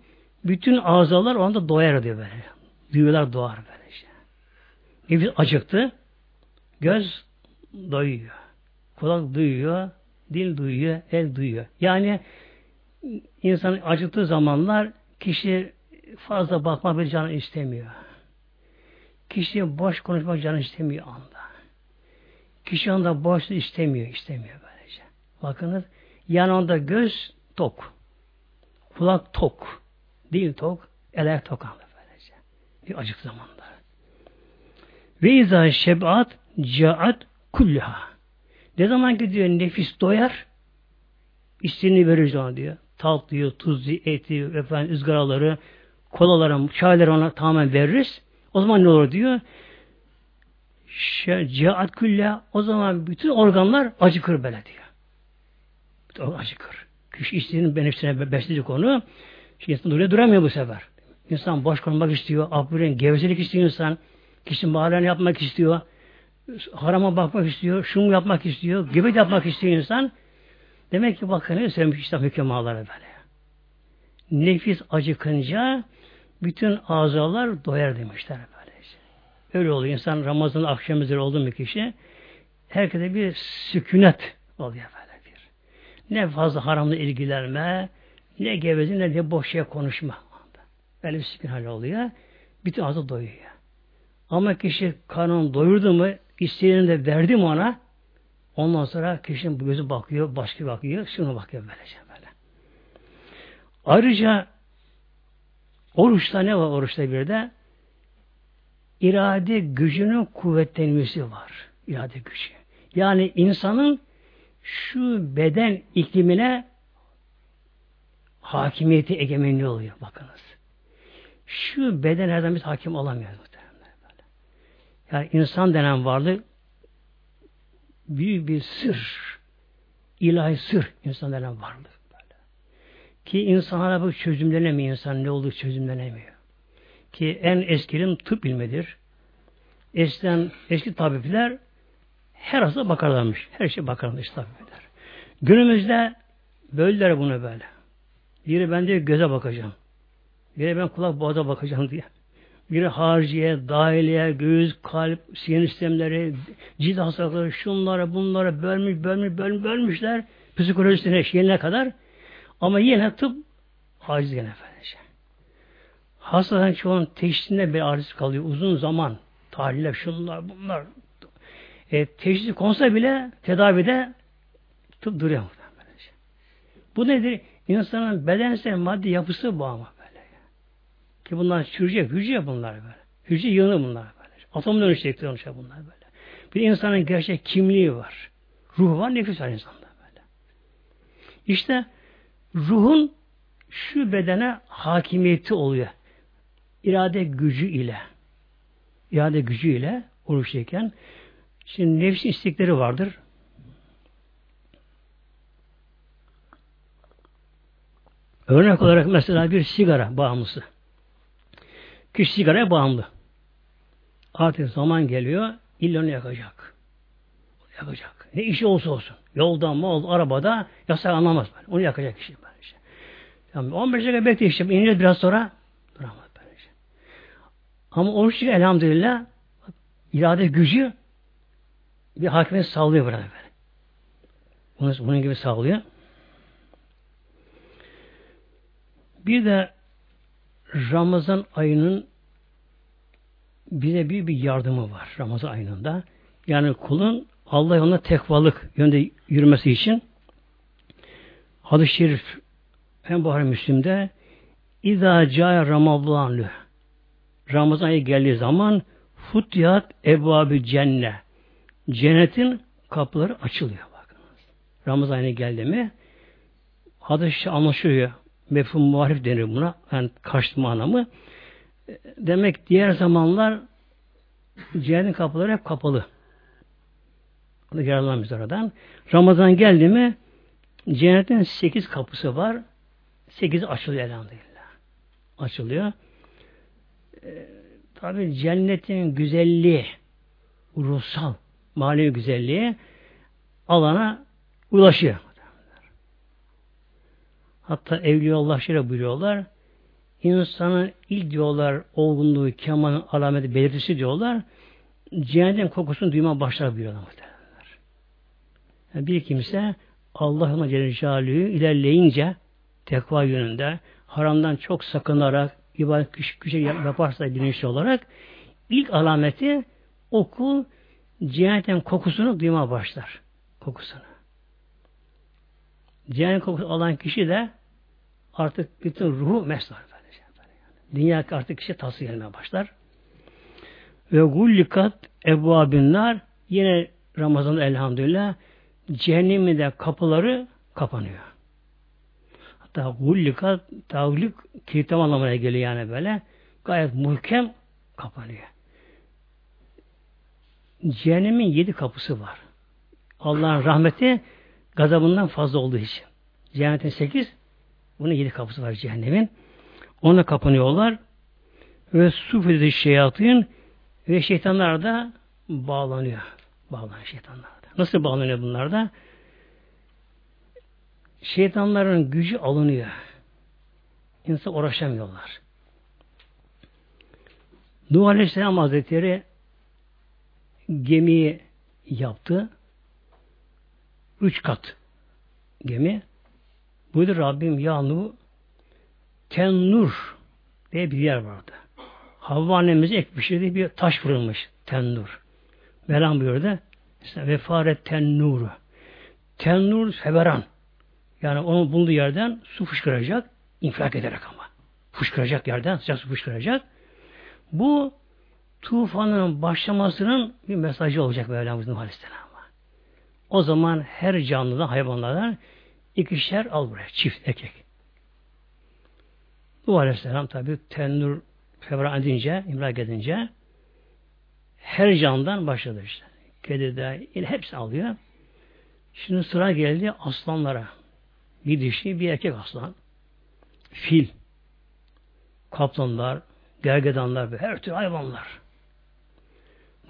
bütün azalar o anda doyar diyor böyle. Duyular doğar böyle işte. Nefis acıktı. Göz doyuyor. Kulak duyuyor. Dil duyuyor. El duyuyor. Yani insan acıktığı zamanlar kişi fazla bakma bir canı istemiyor. Kişi boş konuşmak canı istemiyor anda. Kişi anda boş istemiyor, istemiyor böylece. Bakınız, yanında göz tok, kulak tok, dil tok, el tok anda böylece. Bir acık zamanda. Ve izâ şeb'at caat kullaha. Ne zaman gidiyor nefis doyar, istediğini verir ona diyor. Tatlı, tuzlu, eti, efendim, ızgaraları, kolaları, çayları ona tamamen veririz. O zaman ne olur diyor? Cihat külle o zaman bütün organlar acıkır böyle diyor. Acıkır. Kişi istediğinin benefsine besleyecek onu. Şimdi insan duruyor duramıyor bu sefer. İnsan boş konmak istiyor. Abirin gevezelik istiyor insan. Kişi mahallen yapmak istiyor. Harama bakmak istiyor. Şunu yapmak istiyor. Gibi yapmak istiyor insan. Demek ki bakın ne söylemiş İslam hükümaları böyle. Nefis acıkınca bütün azalar doyar demişler böylece. Öyle oluyor. İnsan Ramazan akşam üzeri oldu mu kişi herkese bir sükunet oluyor böyle bir. Ne fazla haramla ilgilenme, ne gevezi ne de boş şey konuşma. Böyle bir sükun hali oluyor. Bütün ağzı doyuyor. Ama kişi karnını doyurdu mu, isteğini de verdi mi ona, ondan sonra kişinin gözü bakıyor, başka bakıyor, şunu bakıyor böylece böyle. Ayrıca Oruçta ne var oruçta bir de? İrade gücünün kuvvetlenmesi var. İrade gücü. Yani insanın şu beden iklimine hakimiyeti egemenliği oluyor. Bakınız. Şu beden her zaman biz hakim olamıyoruz. Böyle. Yani insan denen varlık büyük bir sır. ilahi sır insan denen varlık. Ki insanlara bu çözümlenemiyor insan ne olduğu çözümlenemiyor. Ki en eskilim tıp ilmidir. Eskiden eski tabipler her hasta bakarlarmış. Her şey bakarlarmış tabipler. Günümüzde böyleler bunu böyle. Biri ben diyor göze bakacağım. Biri ben kulak boğaza bakacağım diye. Biri harciye, dahiliye, göğüs, kalp, sinir sistemleri, cilt hastalıkları, şunları, bunları bölmüş, bölmüş, bölmüş, bölmüşler. Psikolojisine, şeyine kadar ama yine tıp aciz gene efendice. Hastaların çoğun teşhisinde bir aciz kalıyor uzun zaman. Tahliller, şunlar, bunlar. E, teşhisi konsa bile tedavide tıp duruyor. Efendice. Bu nedir? İnsanın bedensel maddi yapısı bu ama böyle. Ki bunlar hücre, hücre bunlar böyle. Hücre yığını bunlar böyle. Atom dönüşecektir şey bunlar böyle. Bir insanın gerçek kimliği var. Ruh var, nefis var insanda böyle. İşte ruhun şu bedene hakimiyeti oluyor. İrade gücü ile. İrade gücü ile oruçluyken şimdi nefsin istekleri vardır. Örnek olarak mesela bir sigara bağımlısı. Kişi sigaraya bağımlı. Artık zaman geliyor, illa onu yakacak. Yakacak. Ne işi olsa olsun. Yolda, mol, arabada yasak anlamaz. Onu yakacak kişi. Yani 15 dakika işte. İneceğiz biraz sonra. Böylece. Ama oruç elhamdülillah irade gücü bir hakimiyet sağlıyor burada böyle. Bunu, bunun gibi sağlıyor. Bir de Ramazan ayının bize bir bir yardımı var Ramazan ayında. Yani kulun Allah yolunda tekvalık yönde yürümesi için hadis-i şerif hem Buhari Müslim'de İzâ câye Ramazanlı Ramazan ayı geldiği zaman futiyat ebvabı cenne cennetin kapıları açılıyor. Bakınız. Ramazan ayı geldi mi hadis anlaşılıyor. Mefhum muharif denir buna. Yani karşı anlamı. Demek diğer zamanlar cennetin kapıları hep kapalı. Onu yararlanmış oradan. Ramazan geldi mi cennetin sekiz kapısı var. Sekiz açılıyor elhamdülillah. Açılıyor. Ee, Tabi cennetin güzelliği ruhsal, manevi güzelliği alana ulaşıyor. Hatta Evliyaullah şöyle buyuruyorlar. İnsanın ilk diyorlar olgunluğu, kemalın alameti, belirtisi diyorlar. Cehennem kokusunu duyma başlar buyuruyorlar muhtemelenler. Yani bir kimse Allah'ın Celle ilerleyince tekva yönünde haramdan çok sakınarak ibadet küçük küçük yaparsa bilinçli olarak ilk alameti okul cehennem kokusunu duyma başlar. Kokusunu. Cehennem kokusu alan kişi de artık bütün ruhu mesler. Dünya artık kişi tası gelmeye başlar. Ve gullikat ebvabinler yine Ramazan elhamdülillah cehennemin de kapıları kapanıyor. Hatta gullikat tavlik kilitlem anlamına geliyor yani böyle. Gayet muhkem kapanıyor. Cehennemin yedi kapısı var. Allah'ın rahmeti gazabından fazla olduğu için. Cehennetin sekiz, bunun yedi kapısı var cehennemin. Ona kapanıyorlar. Ve sufede şeyatın ve şeytanlar da bağlanıyor. Bağlanıyor şeytanlar da. Nasıl bağlanıyor bunlar da? Şeytanların gücü alınıyor. İnsan uğraşamıyorlar. Nuh Aleyhisselam Hazretleri gemiyi yaptı. Üç kat gemi. Buydu Rabbim ya Nuh Tennur diye bir yer vardı. Havva annemize ek pişirdiği bir taş fırılmış. Tennur. Melam buyurdu. İşte vefaret tennuru. Tennur feberan. Yani onun bulunduğu yerden su fışkıracak. infilak ederek ama. Fışkıracak yerden sıcak su fışkıracak. Bu tufanın başlamasının bir mesajı olacak Mevlamız Nuh Aleyhisselam'a. O zaman her canlıdan, hayvanlardan ikişer al buraya. Çift, erkek. Nuh Aleyhisselam tabi tennur fevra edince, imrak edince her candan başladı işte. Kedi de hepsi alıyor. Şimdi sıra geldi aslanlara. Bir dişi, bir erkek aslan. Fil. Kaplanlar, gergedanlar ve her tür hayvanlar.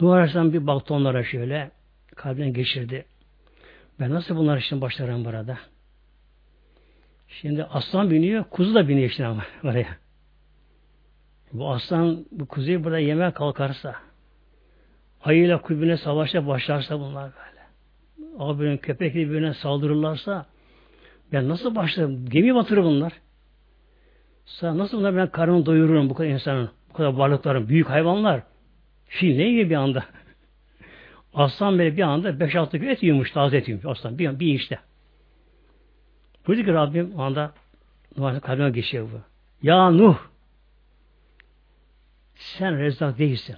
Nuh Aleyhisselam bir baktı onlara şöyle kalbine geçirdi. Ben nasıl bunlar için başlarım burada? Şimdi aslan biniyor, kuzu da biniyor işte ama <laughs> oraya. Bu aslan bu kuzuyu burada yemeye kalkarsa, ayıyla kulübüne savaşa başlarsa bunlar böyle. Abinin köpekli birbirine saldırırlarsa ben nasıl başlarım? Gemi batırır bunlar. Sana nasıl bunlar ben karnını doyururum bu kadar insanın, bu kadar varlıkların, büyük hayvanlar. Fil ne yiyor bir anda? <laughs> Aslan böyle bir anda 5-6 gün et yiyormuş, taze et yiyormuş aslan. Bir, bir işte. Buyurdu ki Rabbim o anda Nuh'un kalbine geçiyor bu. Ya Nuh sen rezzak değilsin.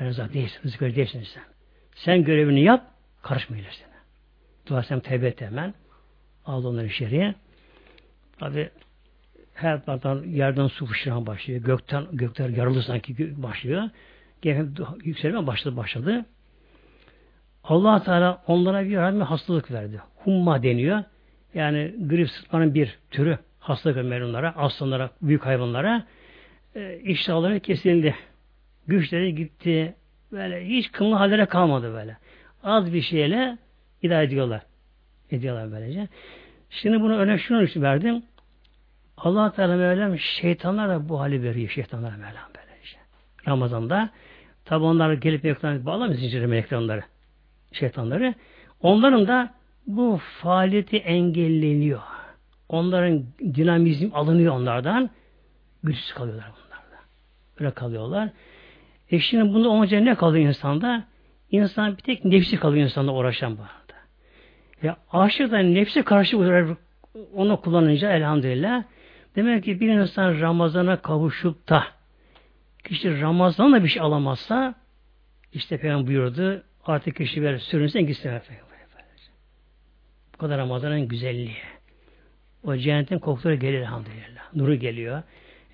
Rezzak değilsin. Rızık değilsin sen. Sen görevini yap, karışmayın. Dua sen tevbe et hemen. Aldı onları içeriye. Tabi her taraftan yerden su fışkıran başlıyor. Gökten gökler yarıldı sanki başlıyor. Gemi yükselme başladı başladı. Allah Teala onlara bir rahmi hastalık verdi. Humma deniyor. Yani grip sıtmanın bir türü hastalık onlara, aslanlara, büyük hayvanlara. E, iştahları kesildi. Güçleri gitti. Böyle hiç kımlı hallere kalmadı böyle. Az bir şeyle idare ediyorlar. Ediyorlar böylece. Şimdi bunu örnek şunu verdim. Allah Teala Mevlam şeytanlar da bu hali veriyor. Şeytanlar Mevlam böylece. Ramazan'da tabi onlar gelip meleklerine bağlamıyor zincirle melekler onları. Şeytanları. Onların da bu faaliyeti engelleniyor. onların dinamizm alınıyor onlardan. Güçsüz kalıyorlar bunlarda. Böyle kalıyorlar. E şimdi bunda olunca ne kalıyor insanda? İnsan bir tek nefsi kalıyor insanda uğraşan bu. Ya aşık da nefsi karşı onu kullanınca elhamdülillah demek ki bir insan Ramazan'a kavuşup da kişi Ramazan'la bir şey alamazsa işte Peygamber buyurdu artık kişi ver sürünsen gitsin. Bu kadar Ramazan'ın güzelliği. O cennetin kokuları gelir elhamdülillah. Nuru geliyor.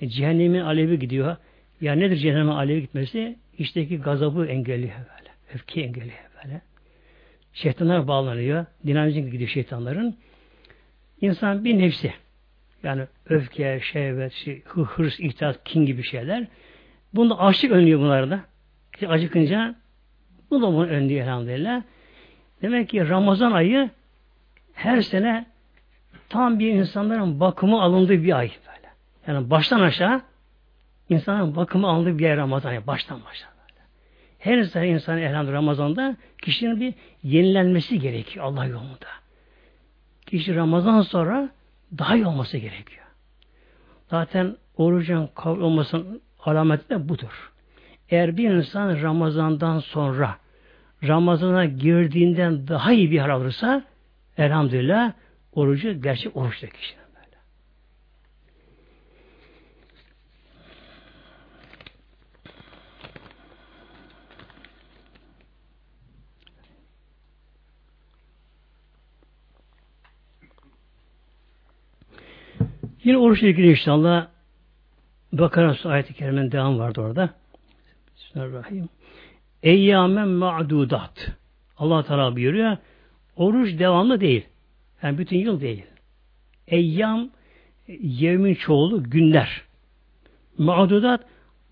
E, cehennemin alevi gidiyor. Ya nedir cehennemin alevi gitmesi? İçteki gazabı engelliyor böyle. Öfke engelliyor böyle. Şeytanlar bağlanıyor. Dinamizm gidiyor şeytanların. İnsan bir nefsi. Yani öfke, şehvet, şey, hırs, ihtiyaç, kin gibi şeyler. Bunda açlık önlüyor bunlarda. İşte acıkınca bu da bunu önlüyor elhamdülillah. Demek ki Ramazan ayı her sene tam bir insanların bakımı alındığı bir ay böyle. Yani baştan aşağı insanların bakımı alındığı bir ay Ramazan yani baştan başa. Her sene insan elhamdülillah Ramazan'da kişinin bir yenilenmesi gerekiyor Allah yolunda. Kişi Ramazan sonra daha iyi olması gerekiyor. Zaten orucun kabul olmasının alameti de budur. Eğer bir insan Ramazan'dan sonra Ramazan'a girdiğinden daha iyi bir hal alırsa elhamdülillah orucu gerçek oruçta kişinin böyle. Yine oruçla ilgili inşallah Bakara ayet-i kerimenin devam vardı orada. Bismillahirrahmanirrahim. Eyyamen ma'dudat. Allah Teala buyuruyor. Oruç devamlı değil. Yani bütün yıl değil. Eyyam yevmin çoğulu günler. Ma'dudat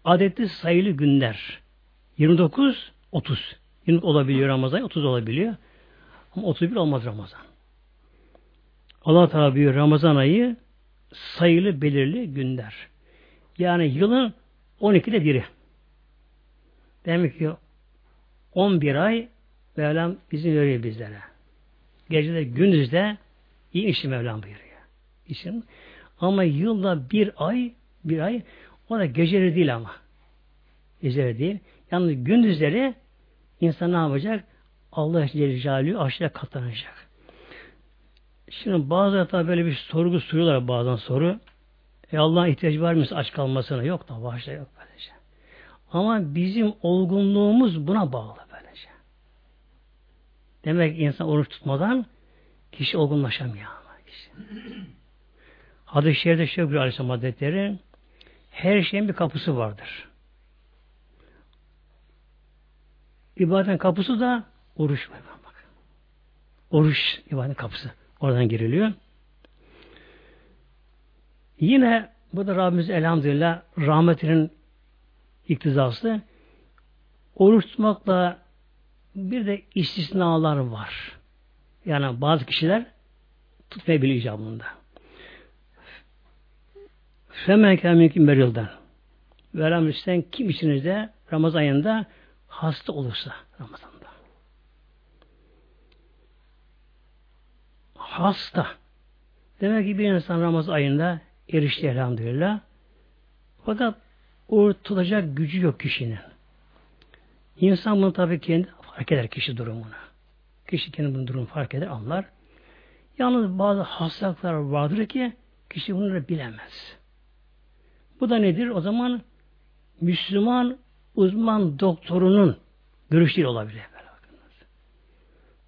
adetli sayılı günler. 29 30. 20 olabiliyor Ramazan, 30 olabiliyor. Ama 31 olmaz Ramazan. Allah Teala buyuruyor Ramazan ayı sayılı belirli günler. Yani yılın 12'de biri. Demek ki 11 ay Mevlam izin veriyor bizlere. Gecede gündüzde iyi işi Mevlam buyuruyor. İşin. Ama yılda bir ay bir ay o da geceleri değil ama. Geceleri değil. Yalnız gündüzleri insan ne yapacak? Allah Celle Celaluhu aşağıya katlanacak. Şimdi bazı tabi böyle bir sorgu soruyorlar bazen soru. E Allah'ın ihtiyacı var mı aç kalmasına? Yok da başta yok böylece. Ama bizim olgunluğumuz buna bağlı böylece. Demek ki insan oruç tutmadan kişi olgunlaşamıyor. Ama kişi. <clears throat> Hadis-i Şerif'te şöyle bir Aleyhisselam Hazretleri her şeyin bir kapısı vardır. İbadetin kapısı da oruç. Bak. Oruç ibadetin kapısı. Oradan giriliyor. Yine bu da Rabbimiz elhamdülillah rahmetinin iktizası oruç tutmakla bir de istisnalar var. Yani bazı kişiler tutmayabilir icabında. Femen kâmîkî merilden. Velhamdülillah kim içinizde Ramazan ayında hasta olursa Ramazan'da. Hasta. Demek ki bir insan Ramazan ayında erişti elhamdülillah. Fakat o tutacak gücü yok kişinin. İnsan bunu tabii kendi fark eder kişi durumunu. Kişi kendi bunun durumunu fark eder, anlar. Yalnız bazı hastalıklar vardır ki kişi bunları bilemez. Bu da nedir? O zaman Müslüman uzman doktorunun görüşleri olabilir.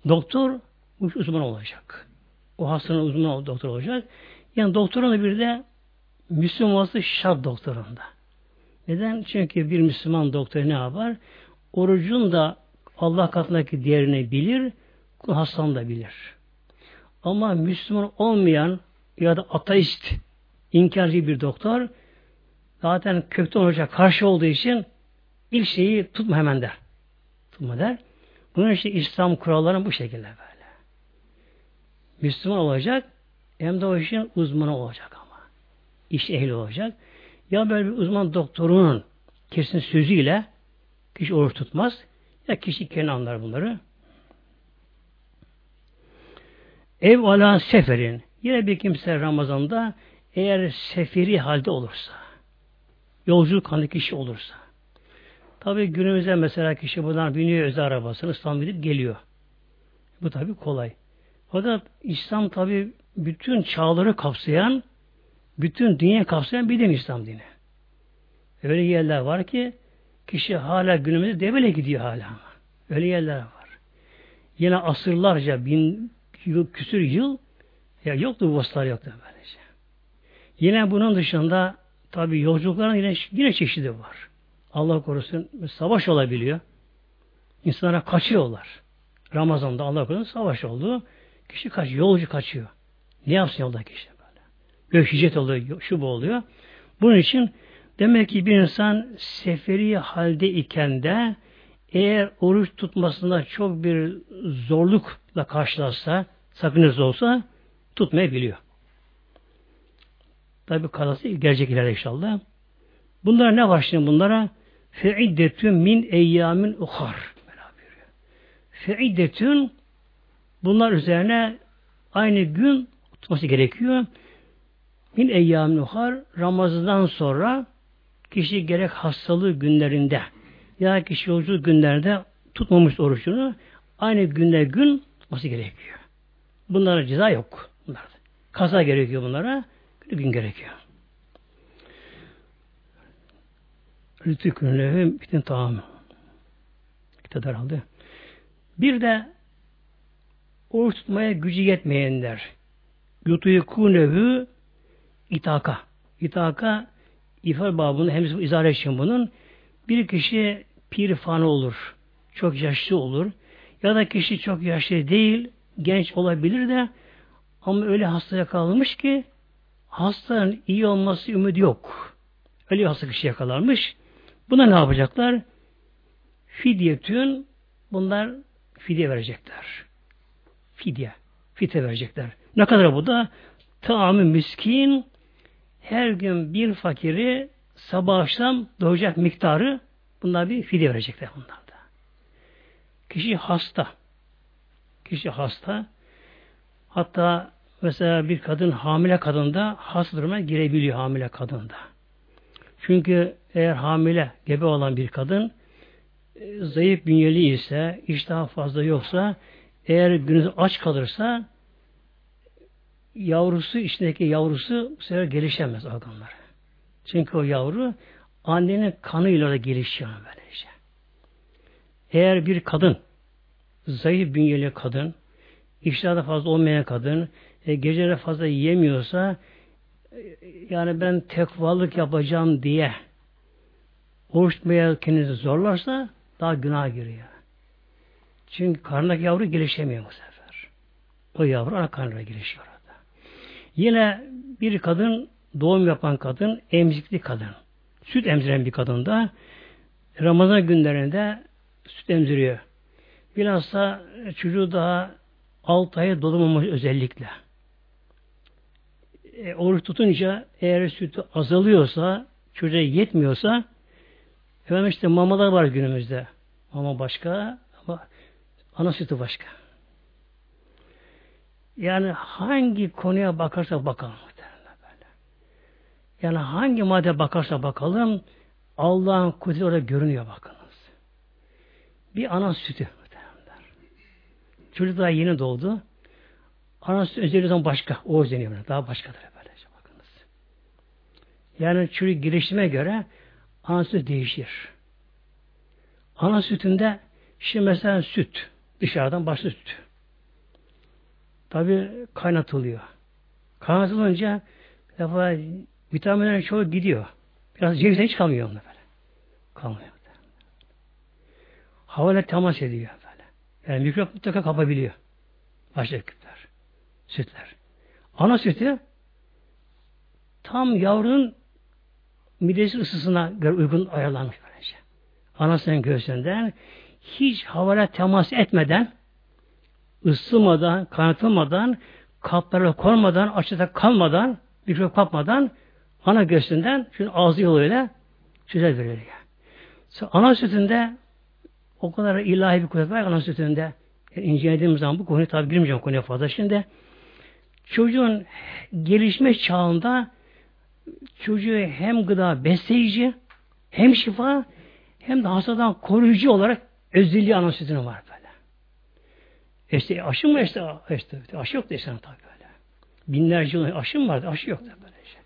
Doktor uzman olacak. O hastanın uzman doktor olacak. Yani doktorun bir de Müslüman şart doktorunda. Neden? Çünkü bir Müslüman doktor ne yapar? Orucun da Allah katındaki değerini bilir, hastanı da bilir. Ama Müslüman olmayan ya da ateist, inkarcı bir doktor zaten kökten oruca karşı olduğu için ilk şeyi tutma hemen der. Tutma der. Bunun için İslam kuralları bu şekilde böyle. Müslüman olacak hem de o işin uzmanı olacak ama. İş ehli olacak. Ya böyle bir uzman doktorunun kesin sözüyle kişi oruç tutmaz. Ya kişi kendi anlar bunları. Ev ala seferin Yine bir kimse Ramazan'da eğer seferi halde olursa, yolculuk halinde kişi olursa, tabi günümüzde mesela kişi buradan biniyor özel arabasını İstanbul'a gidip geliyor. Bu tabi kolay. Fakat İslam tabi bütün çağları kapsayan, bütün dünya kapsayan bir din İslam dini. Öyle yerler var ki kişi hala günümüzde devele gidiyor hala. Öyle yerler var. Yine asırlarca bin yıl, küsür yıl ya yoktu bu vasıtalar yoktu böylece. Yine bunun dışında tabi yolculukların yine, yine çeşidi var. Allah korusun savaş olabiliyor. İnsanlara kaçıyorlar. Ramazan'da Allah korusun savaş oldu. Kişi kaç, yolcu kaçıyor. Ne yapsın yolda kişi böyle? Gök hicret oluyor, şu bu oluyor. Bunun için demek ki bir insan seferi halde iken de eğer oruç tutmasında çok bir zorlukla karşılarsa, sakınız olsa tutmayabiliyor. Tabi kazası gelecek ileride inşallah. Bunlara ne başlayın bunlara? Feiddetün min eyyamin uhar. Feiddetün bunlar üzerine aynı gün tutması gerekiyor. Min eyyamin uhar Ramazan'dan sonra kişi gerek hastalığı günlerinde ya kişi yolculuk günlerde tutmamış orucunu aynı günde gün tutması gerekiyor. Bunlara ceza yok. Bunlarda. Kaza gerekiyor bunlara. Bir gün gerekiyor. Rütükünlehüm bütün tamam. İktidar aldı. Bir de oruç tutmaya gücü yetmeyenler yutuykunehü itaka. İtaka ifade babını hem izah için bunun bir kişi pir fanı olur. Çok yaşlı olur. Ya da kişi çok yaşlı değil, genç olabilir de ama öyle hasta kalmış ki hastanın iyi olması ümidi yok. Öyle hasta kişi yakalanmış. Buna ne yapacaklar? Fidyetün bunlar fidye verecekler. Fidye. Fidye verecekler. Ne kadar bu da? Taamı miskin her gün bir fakiri sabah akşam doğacak miktarı bunlar bir fidye verecekler bunlar da. Kişi hasta. Kişi hasta. Hatta mesela bir kadın hamile kadında hasta duruma girebiliyor hamile kadında. Çünkü eğer hamile, gebe olan bir kadın e, zayıf bünyeli ise, iştah fazla yoksa, eğer günü aç kalırsa yavrusu, içindeki yavrusu bu sefer gelişemez organları. Çünkü o yavru annenin kanıyla da gelişiyor böylece. Eğer bir kadın, zayıf bünyeli kadın, iştahda fazla olmayan kadın, e, geceleri fazla yiyemiyorsa, e, yani ben tekvalık yapacağım diye oruç tutmaya kendinizi zorlarsa daha günah giriyor. Çünkü karnındaki yavru gelişemiyor bu sefer. O yavru ana karnına gelişiyor orada. Yine bir kadın, doğum yapan kadın, emzikli kadın. Süt emziren bir kadın da Ramazan günlerinde süt emziriyor. Bilhassa çocuğu daha 6 aya dolamamış özellikle. E, oruç tutunca eğer sütü azalıyorsa, çocuğa yetmiyorsa Efendim işte mamalar var günümüzde. Mama başka ana sütü başka. Yani hangi konuya bakarsa bakalım. Böyle. Yani hangi madde bakarsa bakalım Allah'ın kudreti orada görünüyor bakınız. Bir ana sütü. Çocuk daha yeni doğdu. Ana sütü özelliği başka. O özeniyor. Daha başkadır böylece bakınız. Yani çocuk girişime göre ana süt değişir. Ana sütünde şimdi mesela süt dışarıdan başlı süt. Tabi kaynatılıyor. Kaynatılınca defa vitaminlerin çoğu gidiyor. Biraz cevizden hiç kalmıyor onda böyle. Kalmıyor. Havayla temas ediyor böyle. Yani mikrop mutlaka kapabiliyor. Başka küpler. Sütler. Ana sütü tam yavrunun midesi ısısına göre uygun ayarlanmış böylece. Anasının göğsünden hiç havayla temas etmeden ısımadan, kanatılmadan, kaplara konmadan, açıda kalmadan, mikrop kapmadan ana göğsünden şu ağzı yoluyla süte veriliyor. Ana sütünde o kadar ilahi bir kuvvet var ana sütünde. Yani incelediğimiz zaman bu konuyu tabi girmeyeceğim konuya fazla şimdi. çocuğun gelişme çağında çocuğu hem gıda besleyici hem şifa hem de hastadan koruyucu olarak özelliği ana sütünün var böyle. İşte aşı mı işte, işte aşı yok desene tabii böyle. Binlerce yıl aşı mı vardı? Aşı yok da böyle. Işte.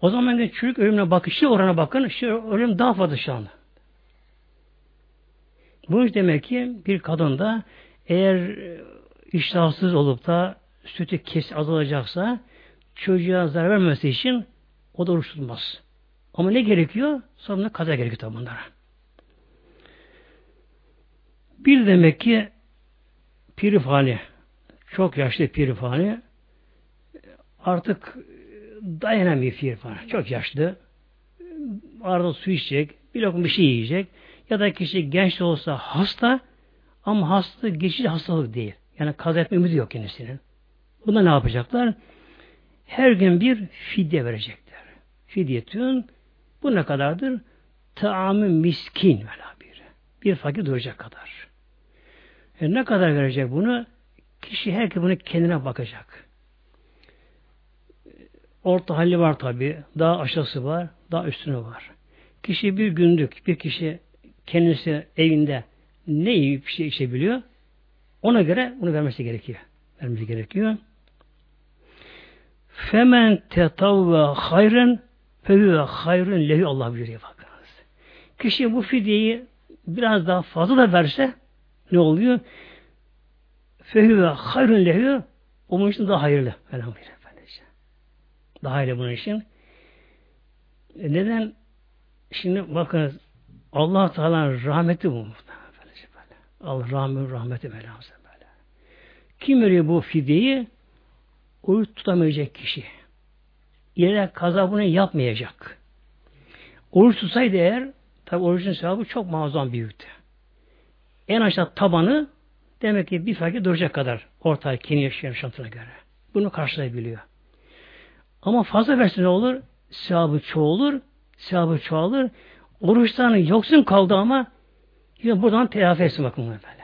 O zaman de çocuk ölümüne bakışı orana bakın. Şu ölüm daha fazla şu anda. Bu demek ki bir kadında eğer iştahsız olup da sütü kes azalacaksa çocuğa zarar vermesi için o da oruç tutmaz. Ama ne gerekiyor? Sonra kaza gerekiyor tabi bunlara. Bir demek ki pirifani, çok yaşlı pirifani artık dayanamıyor pirifani. Çok yaşlı. Arada su içecek, bir lokma bir şey yiyecek. Ya da kişi genç de olsa hasta ama hasta geçici hastalık değil. Yani kaza etme ümidi yok kendisinin. Bunda ne yapacaklar? Her gün bir fidye verecekler. Fidyetün bu ne kadardır? Taamı miskin vela bir. Bir fakir duracak kadar. E ne kadar verecek bunu? Kişi herkes bunu kendine bakacak. Orta halli var tabi. Daha aşağısı var. Daha üstünü var. Kişi bir günlük bir kişi kendisi evinde ne iyi bir şey içebiliyor ona göre bunu vermesi gerekiyor. Vermesi gerekiyor. Femen tetavve hayrın fehüve hayrın lehi Allah buyuruyor bakınız. Kişi bu fidyeyi biraz daha fazla da verse ne oluyor? Fehüve hayrın lehi onun için daha hayırlı. Elhamdülillah. Daha hayırlı bunun için. E neden? Şimdi bakınız Allah Teala'nın rahmeti bu. Allah rahmet rahmeti Mevlamıza böyle. Kim veriyor bu fidyeyi? Oruç tutamayacak kişi. İleride kaza bunu yapmayacak. Oruç tutsaydı eğer tabi orucun sevabı çok muazzam büyüktü. En aşağı tabanı demek ki bir fakir duracak kadar ortaya kendi yaşayan şantına göre. Bunu karşılayabiliyor. Ama fazla verse ne olur? Sevabı çoğulur, sevabı çoğalır. Oruçtan yoksun kaldı ama yine buradan telafi etsin bakın böyle.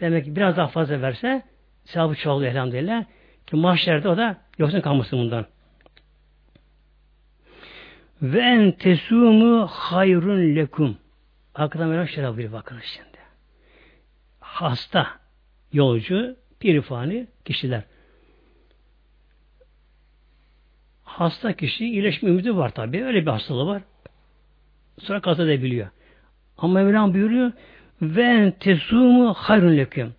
Demek ki biraz daha fazla verse sevabı çoğalıyor elhamdülillah. Ki mahşerde o da yoksun kalmasın bundan. Ve en tesumu hayrun lekum. Arkadan Mevlam şöyle bir bakın şimdi. Hasta, yolcu, pirifani kişiler. Hasta kişi iyileşme ümidi var tabi. Öyle bir hastalığı var. Sonra kaza edebiliyor. Ama Mevlam buyuruyor ve tesumu hayrun lekum.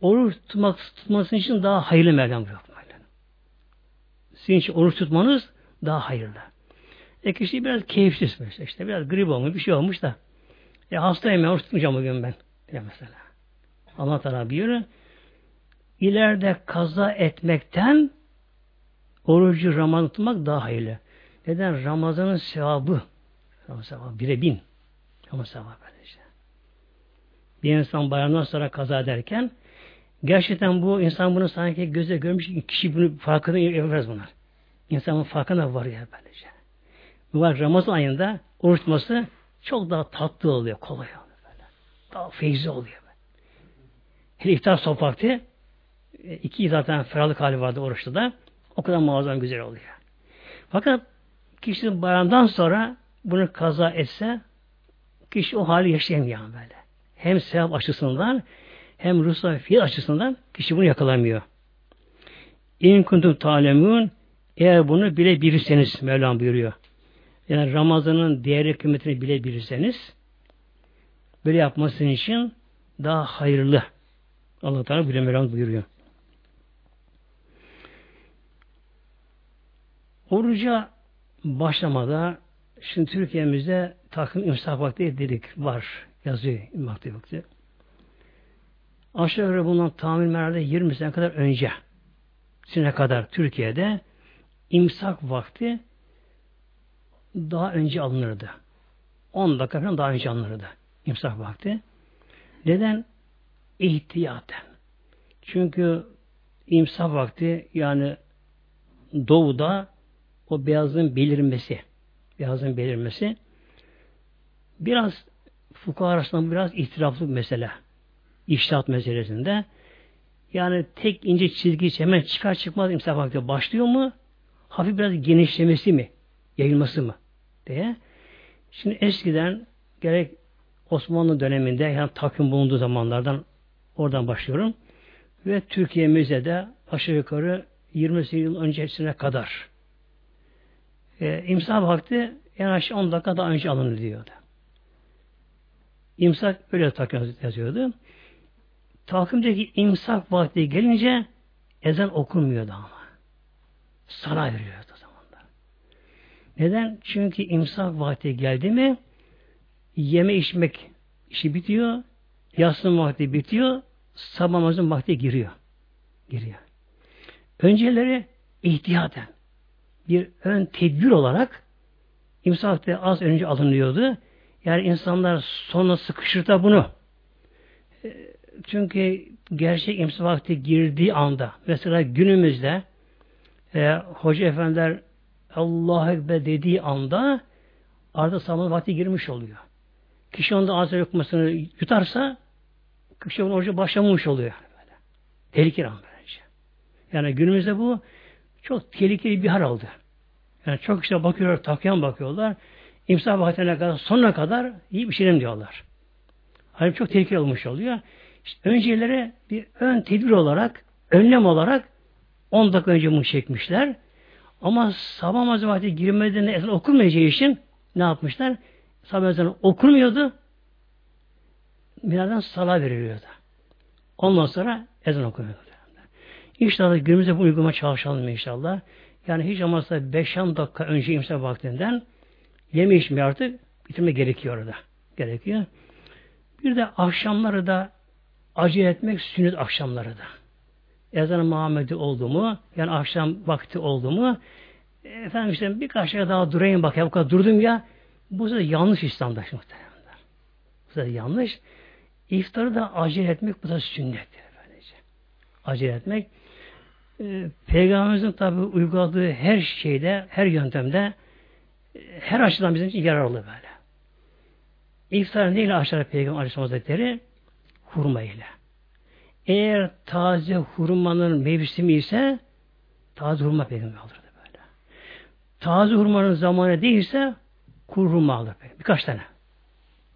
Oruç tutmak, tutması için daha hayırlı Mevlam buyuruyor. Sizin için oruç tutmanız daha hayırlı. E kişi biraz keyifsiz mesela işte biraz grip olmuş bir şey olmuş da e hastayım ya oruç tutmayacağım bugün ben diye mesela. Allah Teala buyuruyor ileride kaza etmekten orucu Ramazan tutmak daha hayırlı. Neden? Ramazanın sevabı Ramazan sevabı bire bin. Ramazan sevabı böylece. Bir insan bayramdan sonra kaza ederken gerçekten bu insan bunu sanki göze görmüş kişi bunu farkında yapmaz bunlar. İnsanın farkına var ya böylece. Mübarek Ramazan ayında oruç tutması çok daha tatlı oluyor, kolay oluyor böyle. Daha feyzi oluyor. Böyle. Hele iftar sohbeti e, iki zaten ferahlık hali vardı oruçta da o kadar muazzam güzel oluyor. Fakat kişi bayramdan sonra bunu kaza etse kişi o hali yaşayamıyor böyle. Hem sevap açısından hem ruhsal fiil açısından kişi bunu yakalamıyor. İn kuntum talemun eğer bunu bile bilirseniz Mevlam buyuruyor. Yani Ramazan'ın değeri kıymetini bile bilirseniz böyle yapması için daha hayırlı. Allah Teala bile Mevlam buyuruyor. Oruca başlamada şimdi Türkiye'mizde takım imsak vakti dedik var. Yazıyor vakti vakti. Aşağı yukarı bundan tahmin herhalde 20 sene kadar önce sene kadar Türkiye'de imsak vakti daha önce alınırdı. 10 dakika falan daha önce alınırdı. imsak vakti. Neden? İhtiyaten. Çünkü imsak vakti yani doğuda o beyazın belirmesi beyazın belirmesi biraz fukara arasında biraz ihtilaflı mesele. İştahat meselesinde Yani tek ince çizgi hemen çıkar çıkmaz imsak vakti başlıyor mu? Hafif biraz genişlemesi mi? Yayılması mı? diye. Şimdi eskiden gerek Osmanlı döneminde yani takvim bulunduğu zamanlardan oradan başlıyorum. Ve Türkiye'mizde de aşağı yukarı 20 yıl öncesine kadar e, imsak vakti en aşağı 10 dakika daha önce alınır diyordu. İmsak öyle takvim yazıyordu. Takvimdeki imsak vakti gelince ezan okunmuyordu ama. Sana veriyordu. Neden? Çünkü imsak vakti geldi mi yeme içmek işi bitiyor, yasın vakti bitiyor, sabah namazın vakti giriyor. Giriyor. Önceleri ihtiyaten bir ön tedbir olarak imsak az önce alınıyordu. Yani insanlar sonra sıkışır da bunu. E, çünkü gerçek imsak vakti girdiği anda mesela günümüzde e, hoca efendiler Allah Ekber dediği anda arada sabah vakti girmiş oluyor. Kişi onda azar okumasını yutarsa kişi onun orucu başlamamış oluyor. Böyle. Tehlikeli an böylece. Yani günümüzde bu çok tehlikeli bir hal aldı. Yani çok işte bakıyorlar, takyan bakıyorlar. İmsak vaktine kadar, sonuna kadar iyi bir şeyim diyorlar. Halbuki çok tehlikeli olmuş oluyor. İşte önceleri bir ön tedbir olarak, önlem olarak 10 dakika önce bunu çekmişler. Ama sabah mazemati girmeden ezan okunmayacağı için ne yapmışlar? Sabah ezanı okunmuyordu. Binadan sala veriliyordu. Ondan sonra ezan okunuyordu. İnşallah günümüzde bu uygulama çalışalım inşallah. Yani hiç olmazsa 5-10 dakika önce imsak vaktinden yeme içme artık bitirme gerekiyor orada. Gerekiyor. Bir de akşamları da acele etmek sünnet akşamları da. Ezan-ı Muhammed'i oldu mu, yani akşam vakti oldu mu, efendim işte birkaç dakika daha durayım bakayım, bu kadar durdum ya, bu sefer yanlış İslam'da muhtemelen. Bu sefer yanlış. İftarı da acele etmek bu da sünnettir. Böylece. Acele etmek. E, Peygamberimizin tabi uyguladığı her şeyde, her yöntemde e, her açıdan bizim için yararlı böyle. İftar neyle aşağı Peygamber Aleyhisselam Hazretleri? Hurma ile. Eğer taze hurmanın mevsimi ise taze hurma Peygamber alırdı böyle. Taze hurmanın zamanı değilse kuru hurma alır. Birkaç tane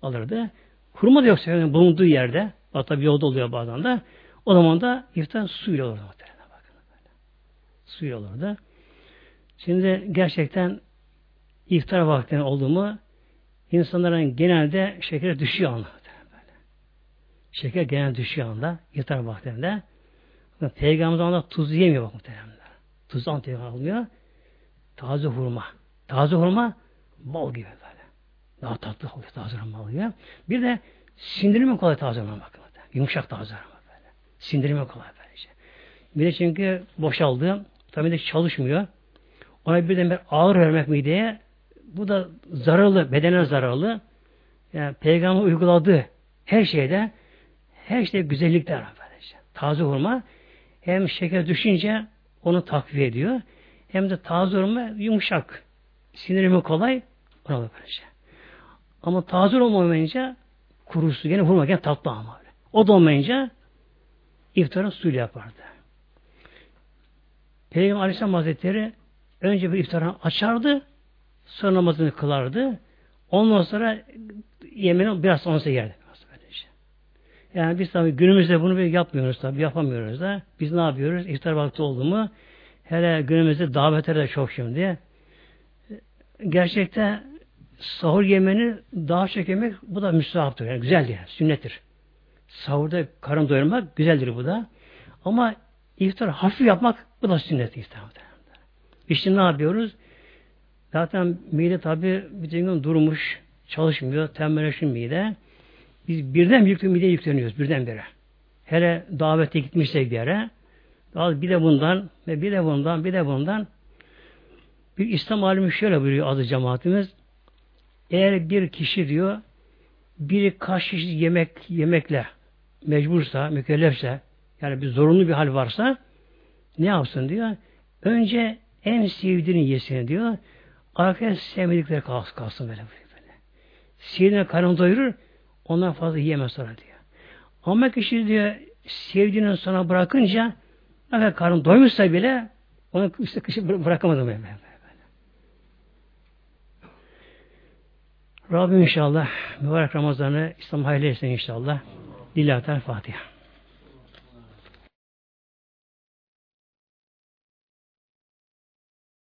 alırdı. Hurma da yoksa yani bulunduğu yerde hatta bir yolda oluyor bazen de o zaman da iftar suyla olurdu. Bakın böyle. Suyla olurdu. Şimdi gerçekten iftar vaktinin oldu mu insanların genelde şeker düşüyor anda. Şeker genelde düşüyor anda iftar vaktinde. Peygamber zamanında tuz yemiyor bak muhteremler. Tuz antiyok almıyor. Taze hurma. Taze hurma bal gibi böyle. Daha tatlı oluyor taze hurma oluyor. Bir de sindirimi kolay taze hurma bakın. Yumuşak taze hurma böyle. Sindirimi kolay böylece. Bir de çünkü boşaldı. Tabii de çalışmıyor. Ona bir ağır vermek mideye bu da zararlı, bedene zararlı. Yani peygamber uyguladığı her şeyde her şeyde güzellikler. Böylece. Taze hurma hem şeker düşünce onu takviye ediyor. Hem de taze hurma yumuşak. Sinirimi kolay. Ona da böylece. Ama taze olmayınca kurusu gene hurma gene tatlı ama öyle. O da olmayınca iftarın suyla yapardı. Peygamber Aleyhisselam Hazretleri önce bir iftarını açardı sonra namazını kılardı. Ondan sonra yemeğini biraz sonra yerdi. Yani biz tabi günümüzde bunu bir yapmıyoruz tabi, yapamıyoruz da. Biz ne yapıyoruz? İftar vakti oldu mu? Hele günümüzde davetler de çok şimdi. Gerçekte sahur yemeni daha çok yemek bu da müstahaptır. Yani güzeldir, yani, sünnettir. Sahurda karın doyurmak güzeldir bu da. Ama iftar hafif yapmak bu da sünnet iftar. İşte ne yapıyoruz? Zaten mide tabi bütün gün durmuş, çalışmıyor, tembelleşin mide. Biz birden büyük bir mideye yükleniyoruz, birden bire. Hele davete gitmişsek bir yere, bir de bundan, ve bir de bundan, bir de bundan. Bir İslam alimi şöyle buyuruyor adı cemaatimiz. Eğer bir kişi diyor, bir kaç kişi yemek yemekle mecbursa, mükellefse, yani bir zorunlu bir hal varsa, ne yapsın diyor. Önce en sevdiğini yesin diyor. Arkaya sevmedikleri kalsın, kalsın böyle böyle. Sinirine karnını doyurur, ondan fazla yiyemez sonra diyor. Ama kişi diyor sevdiğinin sana bırakınca ne kadar karın doymuşsa bile onu işte kışı bırakamadım. Böyle. Rabbim inşallah mübarek Ramazan'ı İslam hayırlı etsin inşallah. Lillahi Fatiha.